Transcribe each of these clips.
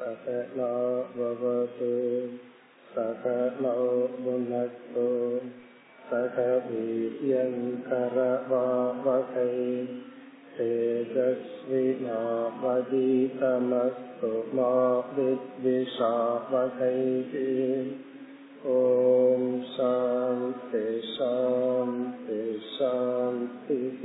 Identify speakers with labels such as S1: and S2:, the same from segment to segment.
S1: सकला भवतु सकलौ भुनक्तु सह वीर्यङ्करवावहै तेजस्विनावदीतमस्तु मा विद्विषावहैः ॐ शान्ति शान्ति शान्तिः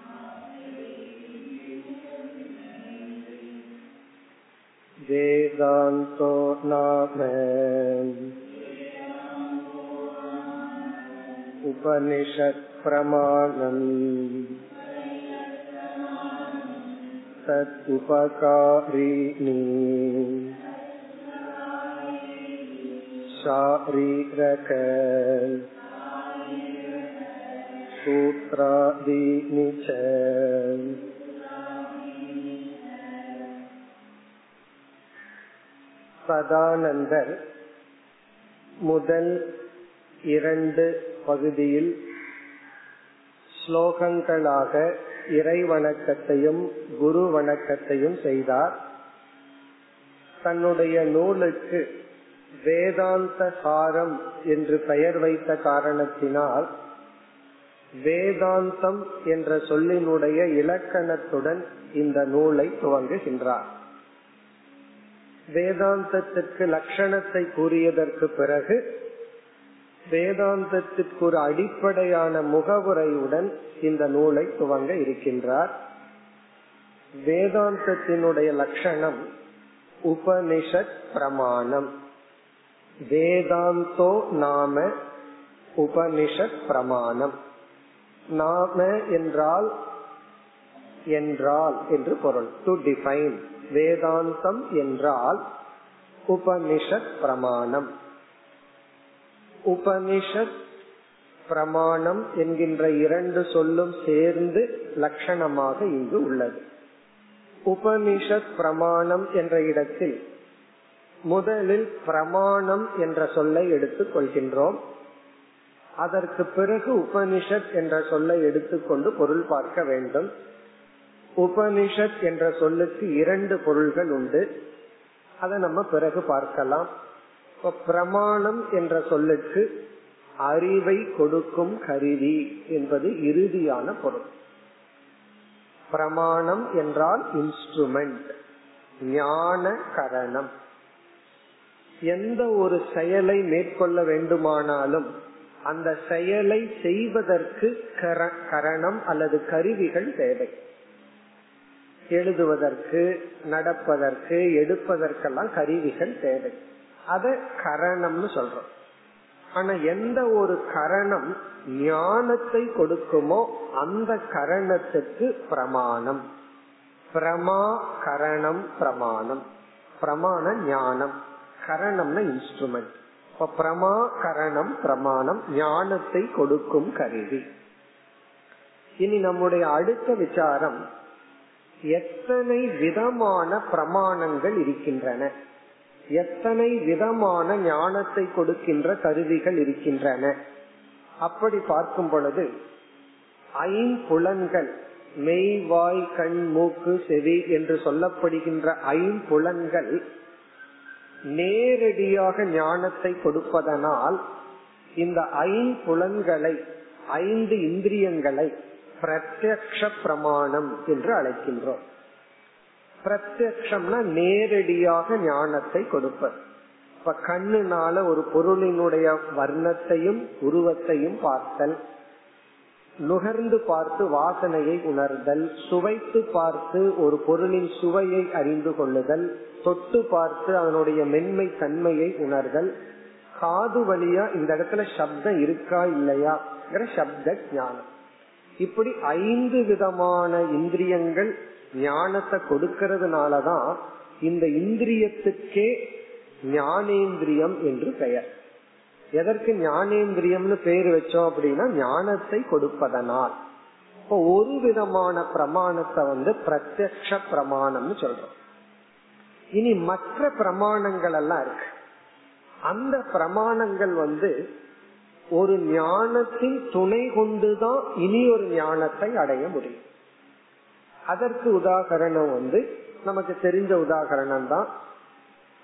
S1: वेदान्तो नाम उपनिषत्प्रमाणम् तदुपकारिणी शारीरक सूत्रादीनि च சதானந்தர் முதல் இரண்டு பகுதியில் ஸ்லோகங்களாக இறை வணக்கத்தையும் குரு வணக்கத்தையும் செய்தார். தன்னுடைய நூலுக்கு வேதாந்த சாரம் என்று பெயர் வைத்த காரணத்தினால் வேதாந்தம் என்ற சொல்லினுடைய இலக்கணத்துடன் இந்த நூலை துவங்குகின்றார். வேதாந்தத்திற்கு லட்சணத்தை கூறியதற்கு பிறகு வேதாந்தத்திற்கு ஒரு அடிப்படையான முகவுரையுடன் இந்த நூலை துவங்க இருக்கின்றார். வேதாந்தத்தினுடைய லட்சணம் உபனிஷத் பிரமாணம். வேதாந்தோ நாம உபனிஷத் பிரமாணம். நாம என்றால் என்றால் என்று பொருள். டு டிஃபைன் வேதாந்தம் என்றால் உபனிஷத் பிரமாணம். உபனிஷத் பிரமாணம் என்கின்ற இரண்டு சொல்லும் சேர்ந்து லட்சணமாக இங்கு உள்ளது. உபனிஷத் பிரமாணம் என்ற இடத்தில் முதலில் பிரமாணம் என்ற சொல்லை எடுத்துக் கொள்கின்றோம். அதற்கு பிறகு உபனிஷத் என்ற சொல்லை எடுத்துக்கொண்டு பொருள் பார்க்க வேண்டும். உபனிஷத் என்ற சொல்லுக்கு இரண்டு பொருள்கள் உண்டு. அதை நம்ம பிறகு பார்க்கலாம். பிரமாணம் என்ற சொல்லுக்கு அறிவை கொடுக்கும் கருவி என்பது இறுதியான பொருள். பிரமாணம் என்றால் இன்ஸ்ட்ருமெண்ட் ஞான கரணம். எந்த ஒரு செயலை மேற்கொள்ள வேண்டுமானாலும் அந்த செயலை செய்வதற்கு கரணம் அல்லது கருவிகள் தேவை. எழுதுவதற்கு நடப்பதற்கு எடுப்பதற்கெல்லாம் கருவிகள் தேவை. அத கரணம்னு சொல்றோம். ஆனா எந்த ஒரு கரணம் ஞானத்தை கொடுக்குமோ அந்த கரணத்துக்கு பிரமாணம். பிரமா கரணம் பிரமாணம். பிரமாண ஞானம். கரணம்னா இன்ஸ்ட்ருமெண்ட் இப்ப பிரமா கரணம் பிரமாணம் ஞானத்தை கொடுக்கும் கருவி. இனி நம்முடைய அடுத்த விசாரம் எத்தனை விதமான பிரமாணங்கள் இருக்கின்றன? எத்தனை விதமான ஞானத்தை கொடுக்கின்ற கருவிகள் இருக்கின்றன? அப்படி பார்க்கும் பொழுது ஐம்புலன்கள் மெய் வாய் கண் மூக்கு செவி என்று சொல்லப்படுகின்ற ஐம்புலன்கள் நேரடியாக ஞானத்தை கொடுப்பதனால் இந்த ஐம்புலன்களை ஐந்து இந்திரியங்களை பிரத்யக்ஷ பிரமாணம் என்று அழைக்கின்றோம். பிரத்யக்ஷம்னா நேரடியாக ஞானத்தை கொடுப்பது. இப்ப கண்ணுனால ஒரு பொருளினுடைய வர்ணத்தையும் உருவத்தையும் பார்த்தல் நுகர்ந்து பார்த்து வாசனையை உணர்தல் சுவைத்து பார்த்து ஒரு பொருளின் சுவையை அறிந்து கொள்ளுதல் தொட்டு பார்த்து அதனுடைய மென்மை தன்மையை உணர்தல். காது வழியா இந்த இடத்துல சப்தம் இருக்கா இல்லையா? சப்த ஞானம். இப்படி ஐந்து விதமான இந்திரியங்கள் ஞானத்தை கொடுக்கறதுனாலதான் இந்த இந்திரியத்துக்கே ஞானேந்திரியம் என்று பெயர். எதற்கு ஞானேந்திரியம்னு பேர் வச்சோம் அப்படின்னா ஞானத்தை கொடுப்பதனால். இப்போ ஒரு விதமான பிரமாணத்தை வந்து பிரத்யக்ஷ பிரமாணம்னு சொல்றோம். இனி மற்ற பிரமாணங்கள் எல்லாம் இருக்கு. அந்த பிரமாணங்கள் வந்து ஒரு ஞானத்தின் துணை கொண்டுதான் இனி ஒரு ஞானத்தை அடைய முடியும். அதற்கு உதாகரணம் வந்து நமக்கு தெரிஞ்ச உதாகரணம் தான்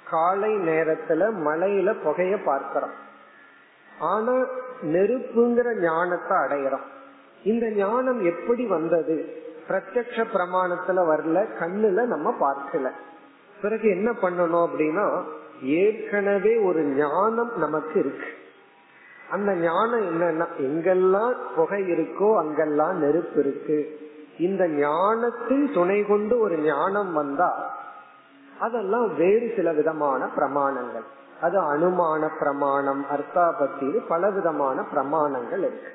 S1: காலை நேரத்துல மலையில புகைய பார்க்கிறோம். ஆனா நெருப்புங்கிற ஞானத்தை அடையிறோம். இந்த ஞானம் எப்படி வந்தது? பிரத்யக்ஷ பிரமாணத்துல வரல கண்ணுல நம்ம பார்க்கல. பிறகு என்ன பண்ணணும் அப்படின்னா ஏற்கனவே ஒரு ஞானம் நமக்கு இருக்கு. அந்த ஞானம் என்னன்னா எங்கெல்லாம் புகை இருக்கோ அங்கெல்லாம் நெருப்பு இருக்கு. இந்த ஞானத்தின் துணை கொண்டு ஒரு ஞானம் வந்தா அதெல்லாம் வேறு சில விதமான பிரமாணங்கள். அது அனுமான பிரமாணம் அர்த்தாபத்தி பல விதமான பிரமாணங்கள் இருக்கு.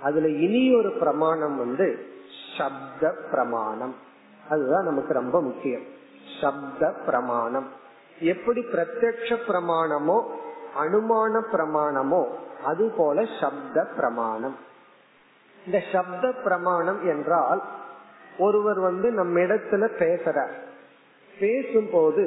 S1: அதுல இனி ஒரு பிரமாணம் வந்து சப்த பிரமாணம். அதுதான் நமக்கு ரொம்ப முக்கியம். சப்த பிரமாணம். எப்படி பிரத்யக்ஷ பிரமாணமோ அனுமான பிரமாணமோ அது போல சப்த பிரமாணம் இந்த சப்த பிரமாணம் என்றால் ஒருவர் வந்து நம்ம இடத்துல பேசுறார். பேசும்போது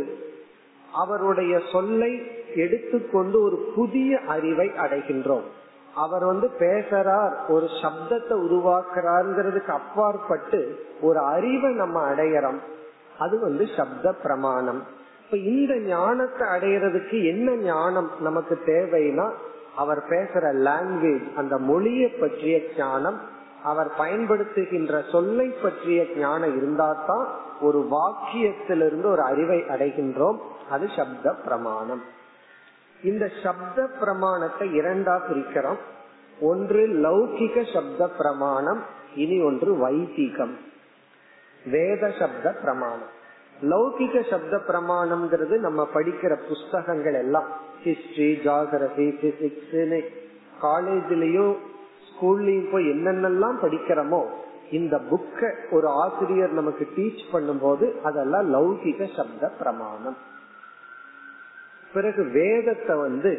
S1: அவருடைய சொல்லை எடுத்துக்கொண்டு ஒரு புதிய அறிவை அடைகின்றோம். அவர் வந்து பேசுறார் ஒரு சப்தத்தை உருவாக்குறாருங்கிறதுக்கு அப்பாற்பட்டு ஒரு அறிவை நம்ம அடையறோம். அது வந்து சப்த பிரமாணம் இப்ப இந்த ஞானத்தை அடையிறதுக்கு என்ன ஞானம் நமக்கு தேவைன்னா அவர் பேசுற லாங்குவேஜ் அந்த மொழியை பற்றிய ஞானம் அவர் பயன்படுத்துகின்ற சொல்லை பற்றிய ஞானம் இருந்தாதான் ஒரு வாக்கியத்திலிருந்து ஒரு அறிவை அடைகின்றோம். அது சப்த பிரமாணம். இந்த சப்த பிரமாணத்தை இரண்டா பிரிக்கிறோம். ஒன்று லௌகிக சப்த பிரமாணம் இனி ஒன்று வைதிகம். வேத சப்த பிரமாணம். லௌகிக சப்த பிரமாணம்ங்கிறது நம்ம படிக்கிற புஸ்தகங்கள் எல்லாம். ஹிஸ்டரி ஜாகிரபி பிசிக்ஸ் காலேஜ்லயும் ஸ்கூல்லயும் போய் என்னென்னலாம் படிக்கிறோமோ இந்த புக்க ஒரு ஆசிரியர் நமக்கு டீச் பண்ணும்போது அதெல்லாம் லௌகிக சப்த பிரமாணம். பிறகு வேதத்தை வந்து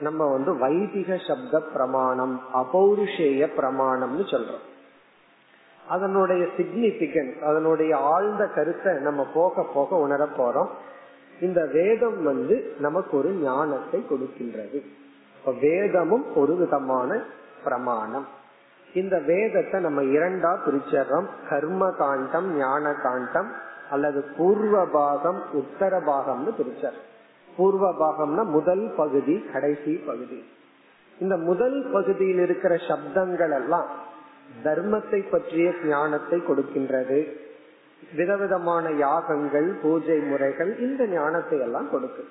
S1: நம்ம வந்து வைதிக சப்த பிரமாணம் அபௌருஷேய பிரமாணம்னு சொல்றோம். அதனுடைய சிக்னிபிகன்ஸ் அதனுடைய ஆழ்ந்த கருத்தை நம்ம போக போக உணர போறோம். இந்த வேதம் வந்து நமக்கு ஒரு ஞானத்தை கொடுக்கின்றது. வேதமும் ஒரு விதமான பிரமாணம். இந்த வேதத்தை நம்ம இரண்டா பிரிச்சர்றோம் கர்ம காண்டம் ஞான காண்டம் அல்லது பூர்வ பாகம் உத்தர பாகம்னு பிரிச்சர் பூர்வ பாகம்னா முதல் பகுதி கடைசி பகுதி. இந்த முதல் பகுதியில் இருக்கிற சப்தங்கள் எல்லாம் தர்மத்தை பற்றிய ஞானத்தை கொடுக்கின்றது. விதவிதமான யாகங்கள் பூஜை முறைகள் இந்த ஞானத்தை எல்லாம் கொடுக்கு.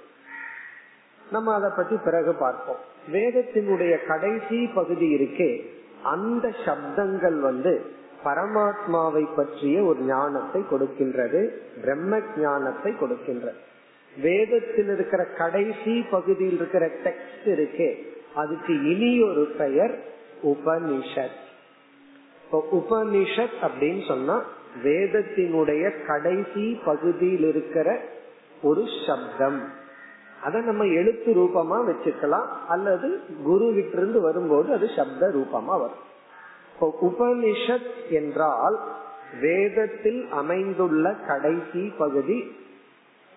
S1: நம்ம அதை பத்தி பிறகு பார்ப்போம். வேதத்தினுடைய கடைசி பகுதி இருக்கே அந்த சப்தங்கள் வந்து பரமாத்மாவை பற்றிய ஒரு ஞானத்தை கொடுக்கின்றது பிரம்ம ஞானத்தை கொடுக்கின்றது. வேதத்தில் இருக்கிற கடைசி பகுதியில் இருக்கிற டெக்ஸ்ட் இருக்கே அதுக்கு இனி ஒரு பெயர் உபனிஷத். உபனிஷத் அப்படின்னு சொன்னா வேதத்தினுடைய கடைசி பகுதியில் இருக்கிற ஒரு சப்தம். அத நம்ம எழுத்து ரூபமா வச்சுக்கலாம். அல்லது குரு இருந்து வரும்போது அது சப்த ரூபமா வரும். இப்போ உபனிஷத் என்றால் வேதத்தில் அமைந்துள்ள கடைசி பகுதி.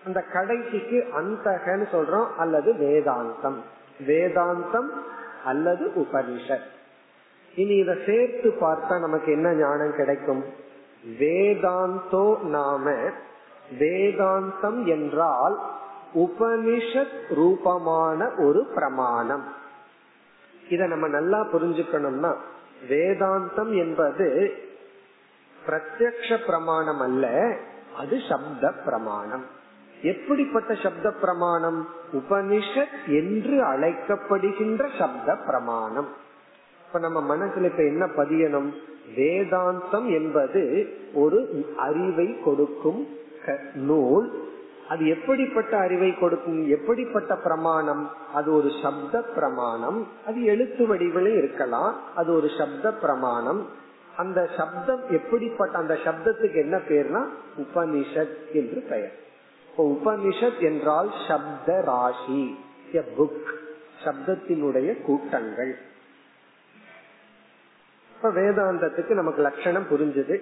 S1: அந்த கடைசிக்கு அந்தகன்னு சொல்றோம். அல்லது வேதாந்தம். வேதாந்தம் அல்லது உபனிஷத். இனி இத சேர்த்து பார்த்தா நமக்கு என்ன ஞானம் கிடைக்கும்? வேதாந்தோ நாம வேதாந்தம் என்றால் உபனிஷத் ரூபமான ஒரு பிரமாணம். இத நம்ம நல்லா புரிஞ்சுக்கணும்னா வேதாந்தம் என்பது பிரத்யக்ஷ பிரமாணம் அல்ல அது சப்த பிரமாணம். எப்படிப்பட்ட சப்த பிரமாணம்? உபனிஷத் என்று அழைக்கப்படுகின்ற சப்த பிரமாணம். இப்ப நம்ம மனசுல இப்ப என்ன பதியணும்? வேதாந்தம் என்பது ஒரு அறிவை கொடுக்கும் நூல். அது எப்படிப்பட்ட அறிவை கொடுக்கும்? எப்படிப்பட்ட பிரமாணம்? அது ஒரு சப்த பிரமாணம். அது எழுத்து வடிவிலும் இருக்கலாம். அது ஒரு சப்த பிரமாணம். அந்த சப்தம் எப்படிப்பட்ட அந்த சப்தத்துக்கு என்ன பேர்னா உபனிஷத் என்று பெயர். இப்போ உபனிஷத் என்றால் சப்த ராசி புக் சப்தத்தினுடைய கூட்டங்கள். இப்ப வேதாந்தத்துக்கு நமக்கு லட்சணம் புரிஞ்சுது.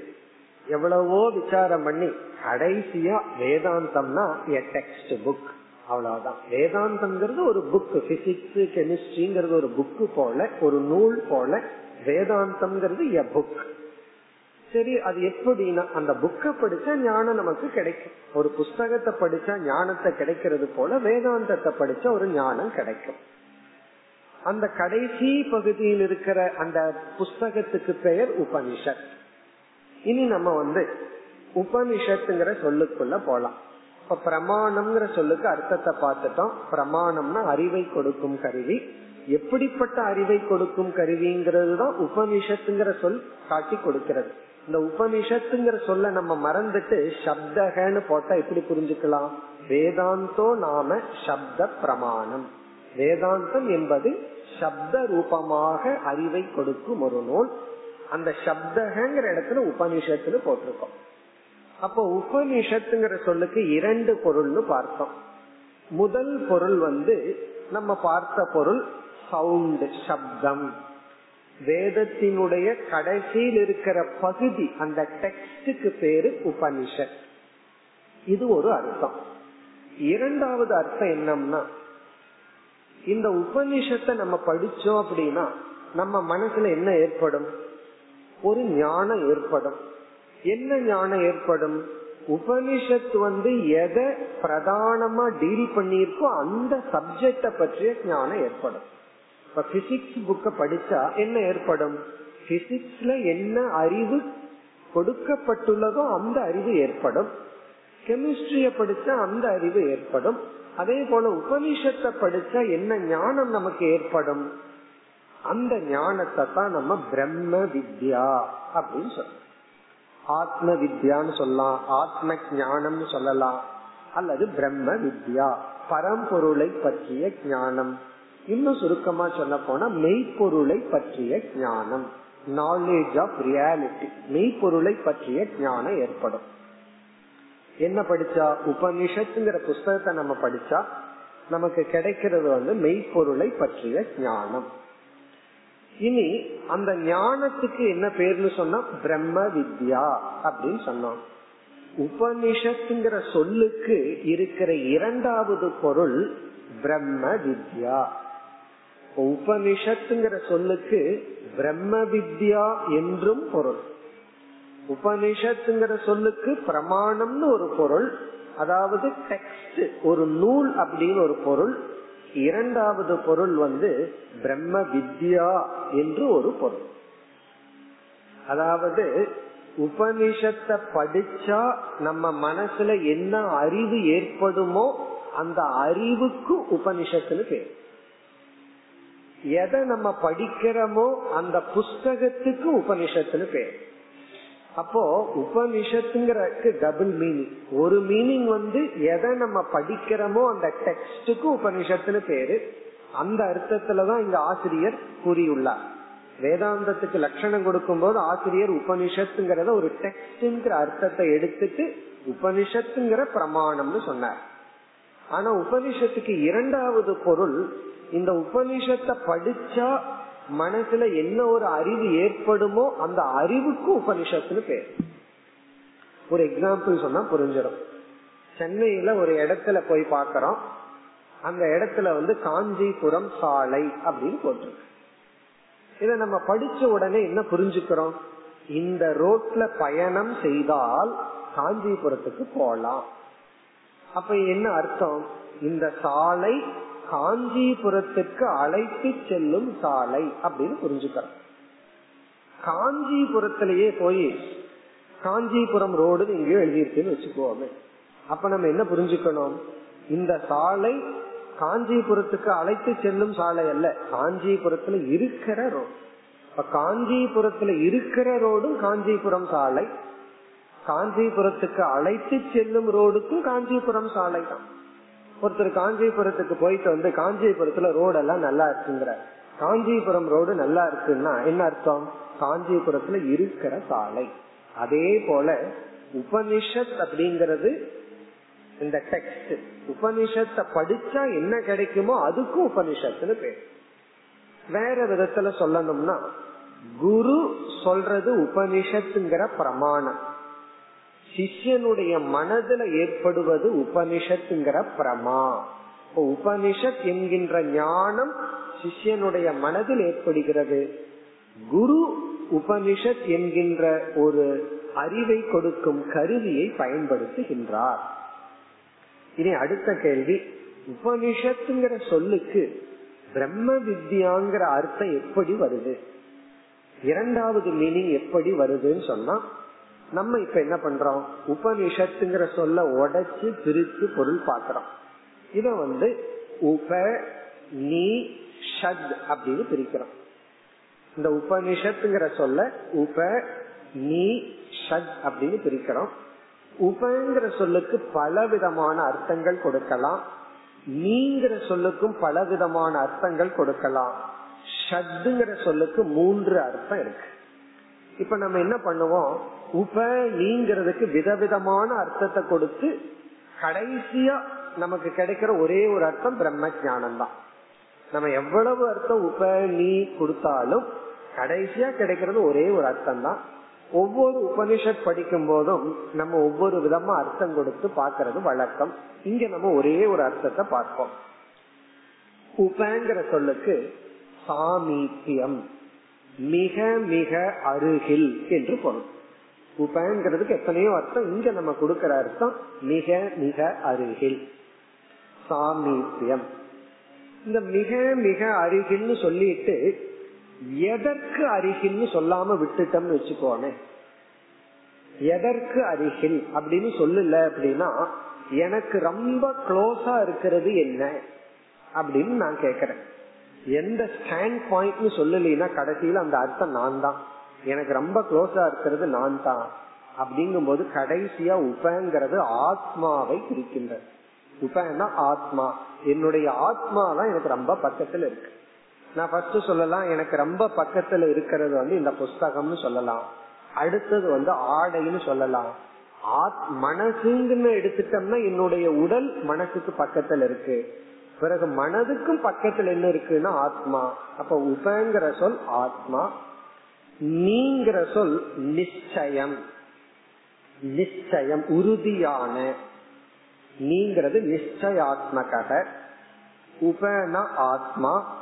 S1: எவ்வளவோ விசாரம் பண்ணி கடைசியா வேதாந்தம்னா எ டெக்ஸ்ட் புக் அவ்வளவுதான். வேதாந்தம்ங்கிறது ஒரு புக் பிசிக்ஸ் கெமிஸ்ட்ரிங்கிறது ஒரு புக்கு போல ஒரு நூல் போல வேதாந்தம்ங்கிறது எ புக் சரி அது எப்படின்னா அந்த புக்கை படிச்சா ஞானம் நமக்கு கிடைக்கும். ஒரு புஸ்தகத்தை படிச்சா ஞானத்தை கிடைக்கிறது போல வேதாந்தத்தை படிச்சா ஒரு ஞானம் கிடைக்கும். அந்த கடைசி பகுதியில் இருக்கிற அந்த புஸ்தகத்துக்கு பெயர் உபனிஷத். இனி நம்ம வந்து உபனிஷத்துங்கிற சொல்லுக்குள்ள போலாம். இப்ப பிரமாணம்ங்கிற சொல்லுக்கு அர்த்தத்தை பார்த்துட்டோம். பிரமாணம்னா அறிவை கொடுக்கும் கருவி. எப்படிப்பட்ட அறிவை கொடுக்கும் கருவிங்கிறது தான் உபனிஷத்துங்கிற சொல் காட்டி கொடுக்கிறது. இந்த உபனிஷத்துங்கிற சொல்ல நம்ம மறந்துட்டு சப்தகன்னு போட்டா எப்படி புரிஞ்சுக்கலாம்? வேதாந்தோ நாம சப்த பிரமாணம். வேதாந்தம் என்பது சப்த ரூபமாக அறிவை கொடுக்கும் ஒரு நூல். அந்த சப்தகங்கிற இடத்துல உபனிஷத்துல போட்டிருக்கோம். அப்போ உபனிஷத்துங்கிற சொல்லுக்கு இரண்டு பொருள்னு பார்த்தோம். முதல் பொருள் வந்து நம்ம பார்த்த பொருள் சவுண்ட் சப்தம். வேதத்தினுடைய கடைசியில் இருக்கிற பகுதி அந்த டெக்ஸ்டுக்கு பேரு உபனிஷத். இது ஒரு அர்த்தம். இரண்டாவது அர்த்தம் என்னம்னா இந்த உபனிஷத்தை நம்ம படிச்சோம் அப்படின்னா நம்ம மனசுல என்ன ஏற்படும்? ஒரு ஞானம் ஏற்படும். என்ன ஞானம் ஏற்படும்? உபனிஷத்து வந்து எதை பிரதானமா டீல் பண்ணிருக்கோ அந்த சப்ஜெக்ட பற்றிய ஞானம் ஏற்படும். இப்ப பிசிக்ஸ் புக்க படிச்சா என்ன ஏற்படும்? பிசிக்ஸ்ல என்ன அறிவு கொடுக்கப்பட்டுள்ளதோ அந்த அறிவு ஏற்படும். கெமிஸ்ட்ரிய படிச்சா அந்த அறிவு ஏற்படும். அதே போல உபனிஷத்தை படிச்சா என்ன ஞானம் நமக்கு ஏற்படும்? அந்த ஞானத்தை தான் நம்ம பிரம்ம வித்யா அப்படின்னு சொல்லலாம் ஆத்ம வித்யான்னு சொல்லலாம் ஆத்ம ஞானம்னு சொல்லலாம் அல்லது பிரம்ம வித்யா பரம்பொருளை பற்றிய ஞானம். இன்னும் சுருக்கமா சொல்ல போனா மெய்ப்பொருளை பற்றிய ஞானம் நாலேஜ் ஆஃப் ரியாலிட்டி மெய்ப்பொருளை பற்றிய ஞானம் ஏற்படும். என்ன படிச்சா? உபனிஷத்துங்கிற புஸ்தகத்தை நம்ம படிச்சா நமக்கு கிடைக்கிறது வந்து மெய்ப்பொருளை பற்றிய ஞானம். இனி அந்த ஞானத்துக்கு என்ன பேர்னு சொன்னா பிரம்ம வித்யா அப்படின்னு சொன்னோம் உபனிஷத்துங்கிற சொல்லுக்கு இருக்கிற இரண்டாவது பொருள் பிரம்ம வித்யா. உபனிஷத்துங்கிற சொல்லுக்கு பிரம்ம வித்யா என்றும் பொருள். உபனிஷத்துங்கிற சொல்லுக்கு பிரமாணம்னு ஒரு பொருள் அதாவது டெக்ஸ்ட் ஒரு நூல் அப்படின்னு ஒரு பொருள் இரண்டாவது பொருள் வந்து பிரம்ம வித்யா என்று ஒரு பொருள். அதாவது உபனிஷத்தை படிச்சா நம்ம மனசுல என்ன அறிவு ஏற்படுமோ அந்த அறிவுக்கு உபனிஷத்துன்னு பேர். எதை நம்ம படிக்கிறோமோ அந்த புஸ்தகத்துக்கு உபனிஷத்துன்னு பேர். அப்போ உபனிஷத்துங்கிறதுக்கு டபுள் மீனிங் ஒரு மீனிங் வந்து எதை நம்ம படிக்கிறோமோ அந்த டெக்ஸ்டுக்கு உபனிஷத்துன்னு பேரு. அந்த அர்த்தத்துலதான் இங்க ஆசிரியர் கூறியுள்ளார். வேதாந்தத்துக்கு லட்சணம் கொடுக்கும் போது ஆசிரியர் உபனிஷத்துங்கிறத ஒரு டெக்ஸ்ட்ங்கிற அர்த்தத்தை எடுத்துட்டு உபனிஷத்துங்கிற பிரமாணம்னு சொன்னார். ஆனா உபனிஷத்துக்கு இரண்டாவது பொருள் இந்த உபனிஷத்தை படிச்சா மனசுல என்ன ஒரு அறிவு ஏற்படுமோ அந்த அறிவுக்கு உபனிஷத்துன்னு பேர். ஒரு எக்ஸாம்பிள் சொன்னா புரிஞ்சிடும். சென்னையில ஒரு இடத்துல போய் பாக்கிறோம் அந்த இடத்துல வந்து காஞ்சிபுரம் சாலை அப்படின்னு போட்டிருக்கு. இத நம்ம படிச்ச உடனே என்ன புரிஞ்சுக்கிறோம்? இந்த ரோட்ல பயணம் செய்தால் காஞ்சிபுரத்துக்கு போலாம். அப்ப என்ன அர்த்தம்? இந்த சாலை காஞ்சிபுரத்துக்கு அழைத்து செல்லும் சாலை அப்படின்னு புரிஞ்சுக்கிறோம் காஞ்சிபுரத்திலேயே போய் காஞ்சிபுரம் ரோடு எங்கேயோ எழுதியிருக்குன்னு வச்சுக்கோமே. அப்ப நம்ம என்ன புரிஞ்சுக்கணும்? இந்த சாலை காஞ்சிபுரத்துக்கு அழைத்து செல்லும் சாலை அல்ல. காஞ்சிபுரத்துல இருக்கிற ரோடு. இப்ப காஞ்சிபுரத்துல இருக்கிற ரோடும் காஞ்சிபுரம் சாலை. காஞ்சிபுரத்துக்கு அழைத்து செல்லும் ரோடுக்கும் காஞ்சிபுரம் சாலை தான் ஒருத்தர் காஞ்சிபுரத்துக்கு போயிட்டு வந்து காஞ்சிபுரத்துல ரோடெல்லாம் நல்லா இருக்குங்கிற. காஞ்சிபுரம் ரோடு நல்லா இருக்குன்னா என்ன அர்த்தம்? காஞ்சிபுரத்துல இருக்கிற சாலை. அதே போல உபனிஷத் அப்படிங்கறது இந்த டெக்ஸ்ட் உபனிஷத்தை படிச்சா என்ன கிடைக்குமோ அதுக்கும் உபனிஷத்துன்னு பேர். வேற விதத்துல சொல்லணும்னா குரு சொல்றது உபனிஷத்துங்கிற பிரமாணம். சிஷ்யனுடைய மனதுல ஏற்படுவது உபனிஷத்துங்கிற பிரமா. உபனிஷத் என்கின்ற ஞானம் சிஷ்யனுடைய மனதில் ஏற்படுகிறது. குரு உபனிஷத் என்கின்ற ஒரு அறிவை கொடுக்கும் கருவியை பயன்படுத்துகின்றார். இனி அடுத்த கேள்வி. உபனிஷத்துங்கிற சொல்லுக்கு பிரம்ம வித்யாங்கிற அர்த்தம் எப்படி வருது? இரண்டாவது மீனிங் எப்படி வருதுன்னு சொன்னா நம்ம இப்ப என்ன பண்றோம்? உபனிஷத்துங்கிற சொல்ல உடைச்சு பிரித்து பொருள் பாக்குறோம் இத வந்து உப நீ ஷத் அப்படின்னு பிரிக்கிறோம். இந்த உபனிஷத்துங்கிற சொல்ல உப நீ ஷத் அப்படின்னு பிரிக்கிறோம். உபங்கிற சொல்லுக்கு பல விதமான அர்த்தங்கள் கொடுக்கலாம். நீங்கிற சொல்லுக்கும் பல விதமான அர்த்தங்கள் கொடுக்கலாம். ஷத்துங்கிற சொல்லுக்கு மூன்று அர்த்தம் இருக்கு. இப்ப நம்ம என்ன பண்ணுவோம்? உப நீங்கிறதுக்கு விதவிதமான அர்த்தத்தை கொடுத்து கடைசியா நமக்கு கிடைக்கிற ஒரே ஒரு அர்த்தம் பிரம்ம ஜானம் தான் நம்ம எவ்வளவு அர்த்தம் உப நீ கொடுத்தாலும் கடைசியா கிடைக்கிறது ஒரே ஒரு அர்த்தம் தான் ஒவ்வொரு உபனிஷத் படிக்கும் போதும் நம்ம ஒவ்வொரு விதமா அர்த்தம் கொடுத்து பாக்குறது வழக்கம். இங்க நம்ம ஒரே ஒரு அர்த்தத்தை பார்ப்போம். உபங்கிற சொல்லுக்கு சாமீத்தியம். மிக மிக அருகில் என்று பொருள். உபங்கிறதுக்கு எத்தனையோ அர்த்தம் இங்க நம்ம கொடுக்கிற அர்த்தம் மிக மிக அருகில். சாமீபியம். இந்த மிக மிக அருகில்னு சொல்லிட்டு எதற்கு அருகில்னு சொல்லாம விட்டுட்டோம்னு வச்சுக்கோனே. எதற்கு அருகில் அப்படின்னு சொல்லல அப்படின்னா எனக்கு ரொம்ப க்ளோஸா இருக்கிறது என்ன அப்படின்னு நான் கேக்குறேன். எந்த ஸ்டாண்ட் பாயிண்ட்னு சொல்லலைன்னா கடைசியில அந்த அர்த்தம் நான் தான் எனக்கு ரொம்ப க்ளோஸா இருக்கிறது நான் தான் அப்படிங்கும் போது கடைசியா உபங்கிறது ஆத்மாவை குறிக்கின்றது. உபன்னா ஆத்மா. என்னுடைய ஆத்மா தான் எனக்கு ரொம்ப பக்கத்துல இருக்கு. நான் ஃபர்ஸ்ட் சொல்லலாம் எனக்கு ரொம்ப பக்கத்துல இருக்கிறது வந்து இந்த புஸ்தகம்னு சொல்லலாம். அடுத்தது வந்து ஆடைன்னு சொல்லலாம். மனசுங்கன்னு எடுத்துட்டோம்னா என்னுடைய உடல் மனசுக்கு பக்கத்துல இருக்கு. பிறகு மனதுக்கும் பக்கத்துல என்ன இருக்குன்னா ஆத்மா. அப்ப உபங்கிற சொல் ஆத்மா நீங்கிற சொல் நிச்சயம். நிச்சயம் உறுதியான. நீங்கிறது நிச்சயாத்மக உபன ஆத்மா.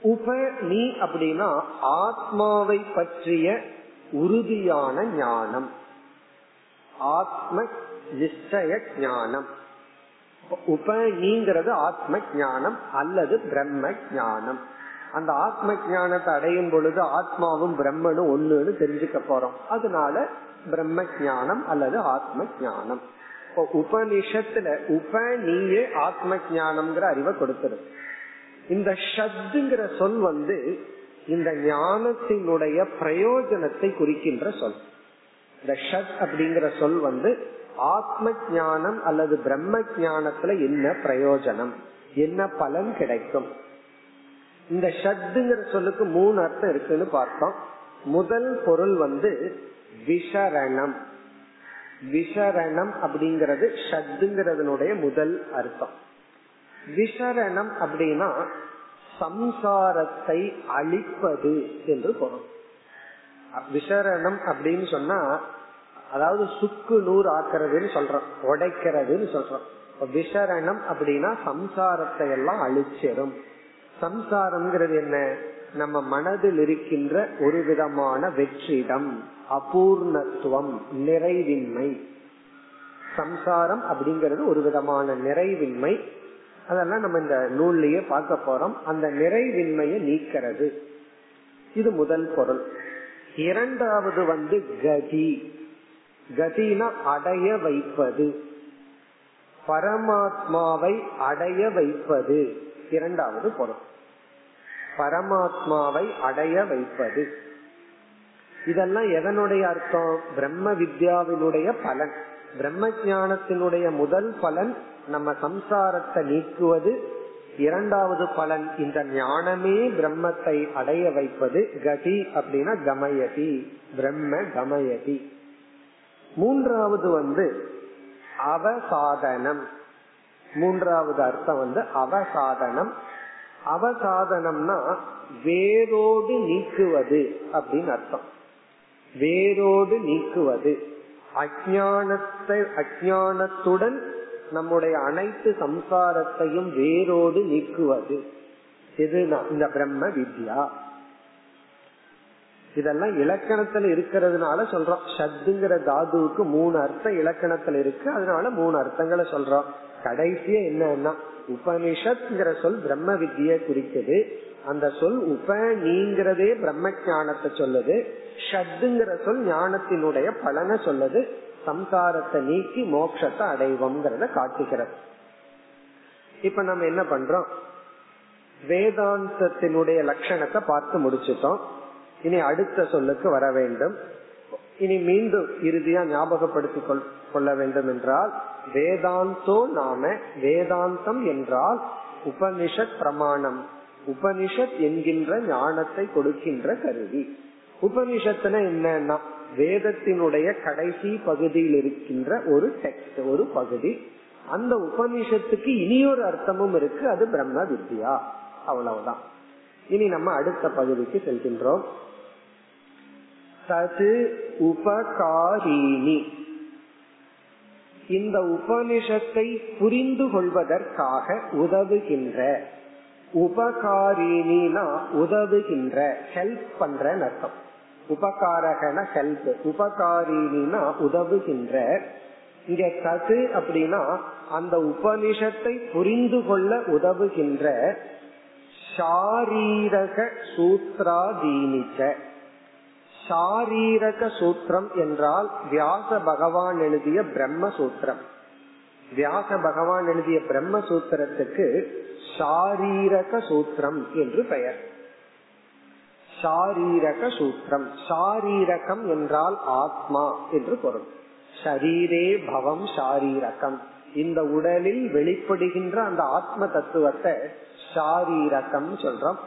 S1: உப நீ அப்படின்னா ஆத்மாவை பற்றிய உறுதியான ஞானம். ஆத்ம நிச்சய ஞானம். உபனிங்கிறது ஆத்ம ஞானம் அல்லது பிரம்ம ஞானம் அந்த ஆத்ம ஞானத்தை அடையும் பொழுது ஆத்மாவும் பிரம்மனும் ஒண்ணுன்னு தெரிஞ்சுக்க போறோம். அதனால பிரம்ம ஞானம் அல்லது ஆத்ம ஞானம் இப்போ உபனிஷத்துல உப நீயே ஆத்ம ஞானம்ங்கிற அறிவை கொடுத்துரு இந்த ஷத்துங்கிற சொல் வந்து இந்த ஞானத்தினுடைய பிரயோஜனத்தை குறிக்கின்ற சொல். இந்த ஷத் அப்படிங்கிற சொல் வந்து ஆத்ம ஞானம் அல்லது பிரம்ம ஞானத்துல என்ன பிரயோஜனம்? என்ன பலன் கிடைக்கும்? இந்த ஷத்துங்கிற சொல்லுக்கு மூணு அர்த்தம் இருக்குன்னு பார்த்தோம். முதல் பொருள் வந்து விஷரணம் விஷரணம் அப்படிங்கறது ஷட்டுங்கிறதுனுடைய முதல் அர்த்தம். விஷரணம் அப்படின்னா சம்சாரத்தை அழிப்பது என்று பொருள். விஷரணம் அப்படின்னு சொன்னா அதாவது சுக்கு நூறு ஆக்குறதுன்னு சொல்றோம். உடைக்கிறதுன்னு சொல்றோம். விஷரணம் அப்படின்னா சம்சாரத்தை எல்லாம் அழிச்சிடும் சம்சாரம்ங்கிறது என்ன? நம்ம மனதில் இருக்கின்ற ஒரு விதமான வெற்றிடம் அபூர்ணத்துவம் நிறைவின்மை. சம்சாரம் அப்படிங்கிறது ஒரு விதமான நிறைவின்மை. அதெல்லாம் நம்ம இந்த நூல்லயே பார்க்க போறோம். அந்த நிறைவின்மையை நீக்கிறது. இது முதல் பொருள். இரண்டாவது வந்து கதி. கதினா அடைய வைப்பது. பரமாத்மாவை அடைய வைப்பது. இரண்டாவது பொருள். பரமாத்மாவை அடைய வைப்பது. இதெல்லாம் எதனுடைய அர்த்தம்? பிரம்ம வித்யாவினுடைய பலன். பிரம்ம ஞானத்தினுடைய முதல் பலன் நம்ம சம்சாரத்தை நீக்குவது. இரண்டாவது பலன் இந்த ஞானமே பிரம்மத்தை அடைய வைப்பது. கதி அப்படின்னா கமயதி. பிரம்ம கமயதி. மூன்றாவது வந்து அவசாதனம். மூன்றாவது அர்த்தம் வந்து அவசாதனம். அவசாதனம்னா வேரோடு நீக்குவது அப்படின்னு அர்த்தம். வேரோடு நீக்குவது. அஜானத்தை அஜானத்துடன் நம்முடைய அனைத்து சம்சாரத்தையும் வேரோடு நீக்குவது. இது இந்த பிரம்ம வித்யா. இதெல்லாம் இலக்கணத்துல இருக்கிறதுனால சொல்றோம். ஷத்துங்கிற தாதுவுக்கு மூணு அர்த்தம் இலக்கணத்துல இருக்கு. அதனால மூணு அர்த்தங்களை சொல்றோம். கடைசியா என்னன்னா உபனிஷத்ங்கிற சொல் பிரம்ம வித்திய குறிக்குது. அந்த சொல் உப நீங்கிறதே பிரம்ம ஞானத்தை சொல்லுது. ஷத்துங்கிற சொல் ஞானத்தினுடைய பலனை சொல்லுது. சம்சாரத்தை நீக்கி மோட்சத்தை அடைவோம்ங்கிறத காட்டுகிறது. இப்ப நம்ம என்ன பண்றோம்? வேதாந்தத்தினுடைய லட்சணத்தை பார்த்து முடிச்சுட்டோம். இனி அடுத்த சொல்லுக்கு வர வேண்டும். இனி மீண்டும் இறுதியா ஞாபகப்படுத்திக் கொள்ள வேண்டும் என்றால் வேதாந்தோ நாம வேதாந்தம் என்றால் உபனிஷத் பிரமாணம் உபனிஷத் என்கின்ற ஞானத்தை கொடுக்கின்ற கருவி. உபனிஷத்துல என்னன்னா வேதத்தினுடைய கடைசி பகுதியில் இருக்கின்ற ஒரு டெக்ஸ்ட் ஒரு பகுதி. அந்த உபனிஷத்துக்கு இனியொரு அர்த்தமும் இருக்கு அது பிரம்ம வித்யா. அவ்வளவுதான். இனி நம்ம அடுத்த பகுதிக்கு செல்கின்றோம். தது உபகாரிணி. இந்த உபனிஷத்தை புரிந்து கொள்வதற்காக உதவுகின்ற உபகாரினா உதவுகின்ற ஹெல்ப் பண்ற அர்த்தம். உபகாரகன ஹெல்ப் உபகாரினா உதவுகின்ற. இங்க தது அப்படின்னா அந்த உபனிஷத்தை புரிந்து கொள்ள உதவுகின்ற சாரீரக சூத்ராதீனிச்ச. சாரீரக சூத்திரம் என்றால் வியாச பகவான் எழுதிய பிரம்ம சூத்திரம் வியாச பகவான் எழுதிய பிரம்ம சூத்திரத்துக்கு சாரீரக சூத்திரம் என்று பெயர். சாரீரக சூத்திரம். சாரீரகம் என்றால் ஆத்மா என்று பொருள். ஷரீரே பவம் சாரீரகம். இந்த உடலில் வெளிப்படுகின்ற அந்த ஆத்ம தத்துவத்தை சாரீரகம் சொல்றோம்.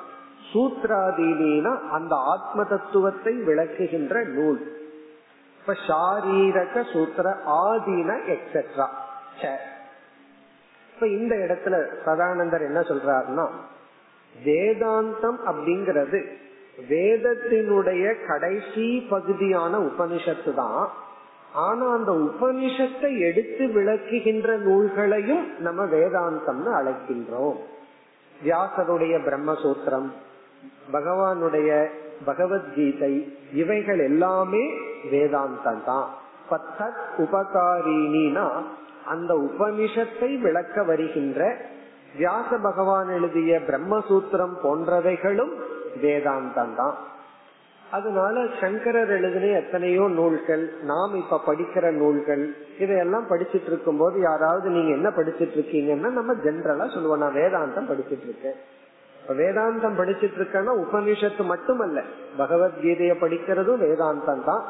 S1: சூத்ராதீனா அந்த ஆத்ம தத்துவத்தை விளக்குகின்ற நூல். இப்ப சாரீரக சூத்திர ஆதீன எக்ஸெட்ரா இப்ப இந்த இடத்துல சதானந்தர் என்ன சொல்றாருன்னா வேதாந்தம் அப்படிங்கிறது வேதத்தினுடைய கடைசி பகுதியான உபனிஷத்து தான். ஆனா அந்த உபனிஷத்தை எடுத்து விளக்குகின்ற நூல்களையும் நம்ம வேதாந்தம்னு அழைக்கின்றோம். வியாசருடைய பிரம்மசூத்திரம் பகவானுடைய பகவத்கீதை இவைகள் எல்லாமே வேதாந்தம் தான் பத்தத் உபகாரினா அந்த உபனிஷத்தை விளக்க வருகின்ற வியாச பகவான் எழுதிய பிரம்மசூத்திரம் போன்றவைகளும் வேதாந்தம் தான் அதனால சங்கரர் எழுதின எத்தனையோ நூல்கள் நாம் இப்ப படிக்கிற நூல்கள் இதையெல்லாம் படிச்சிட்டு இருக்கும் போது யாராவது நீங்க என்ன படிச்சிட்டு இருக்கீங்கன்னா நம்ம ஜென்ரலா சொல்லுவோம். நான் வேதாந்தம் படிச்சிட்டு இருக்கேன். வேதாந்தம் படிச்சிட்டு இருக்கேன்னா உபனிஷத்து மட்டுமல்ல. பகவத்கீதைய படிக்கிறதும் வேதாந்தம் தான்.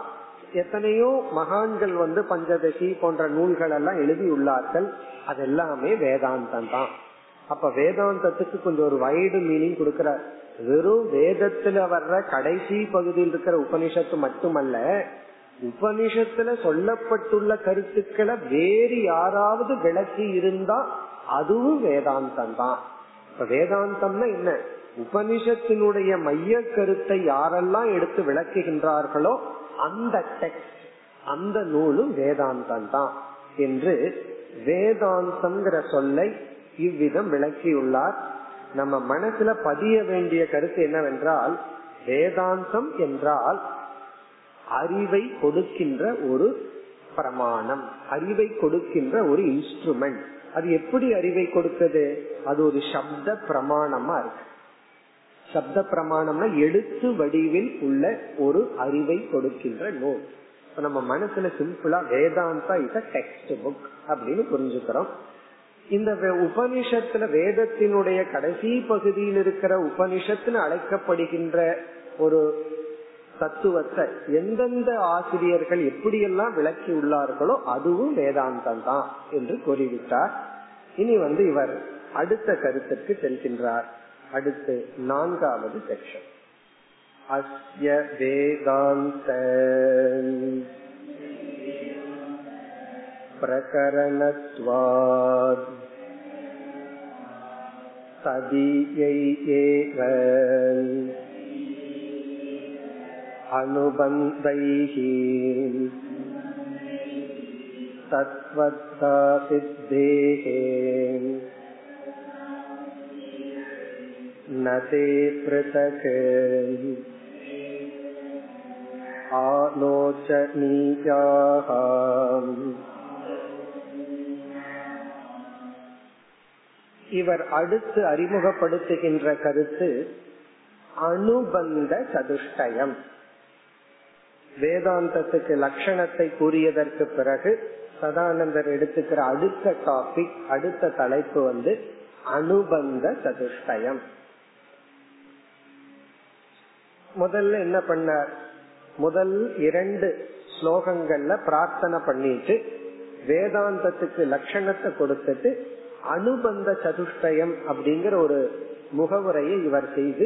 S1: எத்தனையோ மகான்கள் வந்து பஞ்சதசி போன்ற நூல்கள் எல்லாம் எழுதியுள்ளார்கள். அது எல்லாமே வேதாந்தம் தான். அப்ப வேதாந்தத்துக்கு கொஞ்சம் ஒரு வைடு மீனிங் கொடுக்கிறார். வெறும் வேதத்துல வர்ற கடைசி பகுதியில் இருக்கிற உபனிஷத்து மட்டுமல்ல உபனிஷத்துல சொல்லப்பட்டுள்ள கருத்துக்களை வேறு யாராவது விளக்கி இருந்தா அதுவும் வேதாந்தம் தான். இப்ப வேதாந்தம்னா என்ன? உபனிஷத்தினுடைய மைய கருத்தை யாரெல்லாம் எடுத்து விளக்குகின்றார்களோ அந்த டெக்ஸ்ட் அந்த நூலும் வேதாந்தம் தான் என்று வேதாந்தம்ங்கிற சொல்லை இவ்விதம் விளக்கியுள்ளார். நம்ம மனசுல பதிய வேண்டிய கருத்து என்னவென்றால் வேதாந்தம் என்றால் அறிவை கொடுக்கின்ற ஒரு பிரமாணம் அறிவை கொடுக்கின்ற ஒரு இன்ஸ்ட்ருமெண்ட் அது எப்படி அறிவை கொடுத்தது? அது ஒரு சப்த பிரமாணமா இருக்கு. சப்த பிரமாணம்னா எழுத்து வடிவில் உள்ள ஒரு அறிவை கொடுக்கின்ற நூல். நம்ம மனசுல சிம்பிளா வேதாந்தா இஸ் டெக்ஸ்ட் புக் அப்படின்னு புரிஞ்சுக்கிறோம். இந்த உபனிஷத்துல வேதத்தினுடைய கடைசி பகுதியில் இருக்கிற உபனிஷத்துன்னு அழைக்கப்படுகின்ற ஒரு தத்துவத்தை எந்தெந்த ஆசிரியர்கள் எப்படியெல்லாம் விளக்கி உள்ளார்களோ அதுவும் வேதாந்தம் தான் என்று கூறிவிட்டார். இனி வந்து இவர் அடுத்த கருத்திற்கு செல்கின்றார். அடுத்து நான்காவது செக்ஷன். அஸ்ய வேதாந்த பிரகரணத்வாத் ததீயையேவ अनुबन्धैः तत्त्वत्ता सिद्धेः न ते पृथक् आलोचनीयाः இவர் அடுத்து அறிமுகப்படுத்துகின்ற கருத்து அனுபந்த சதுஷ்டயம் வேதாந்தத்துக்கு லட்சணத்தை கூறியதற்கு பிறகு சதானந்தர் எடுத்துக்கிற அடுத்த டாபிக் அடுத்த தலைப்பு வந்து அனுபந்த சதுஷ்டயம். முதல்ல என்ன பண்ணார்? முதல் இரண்டு ஸ்லோகங்கள்ல பிரார்த்தனை பண்ணிட்டு வேதாந்தத்துக்கு லட்சணத்தை கொடுத்துட்டு அனுபந்த சதுஷ்டயம் அப்படிங்கிற ஒரு முகவுரையை இவர் செய்து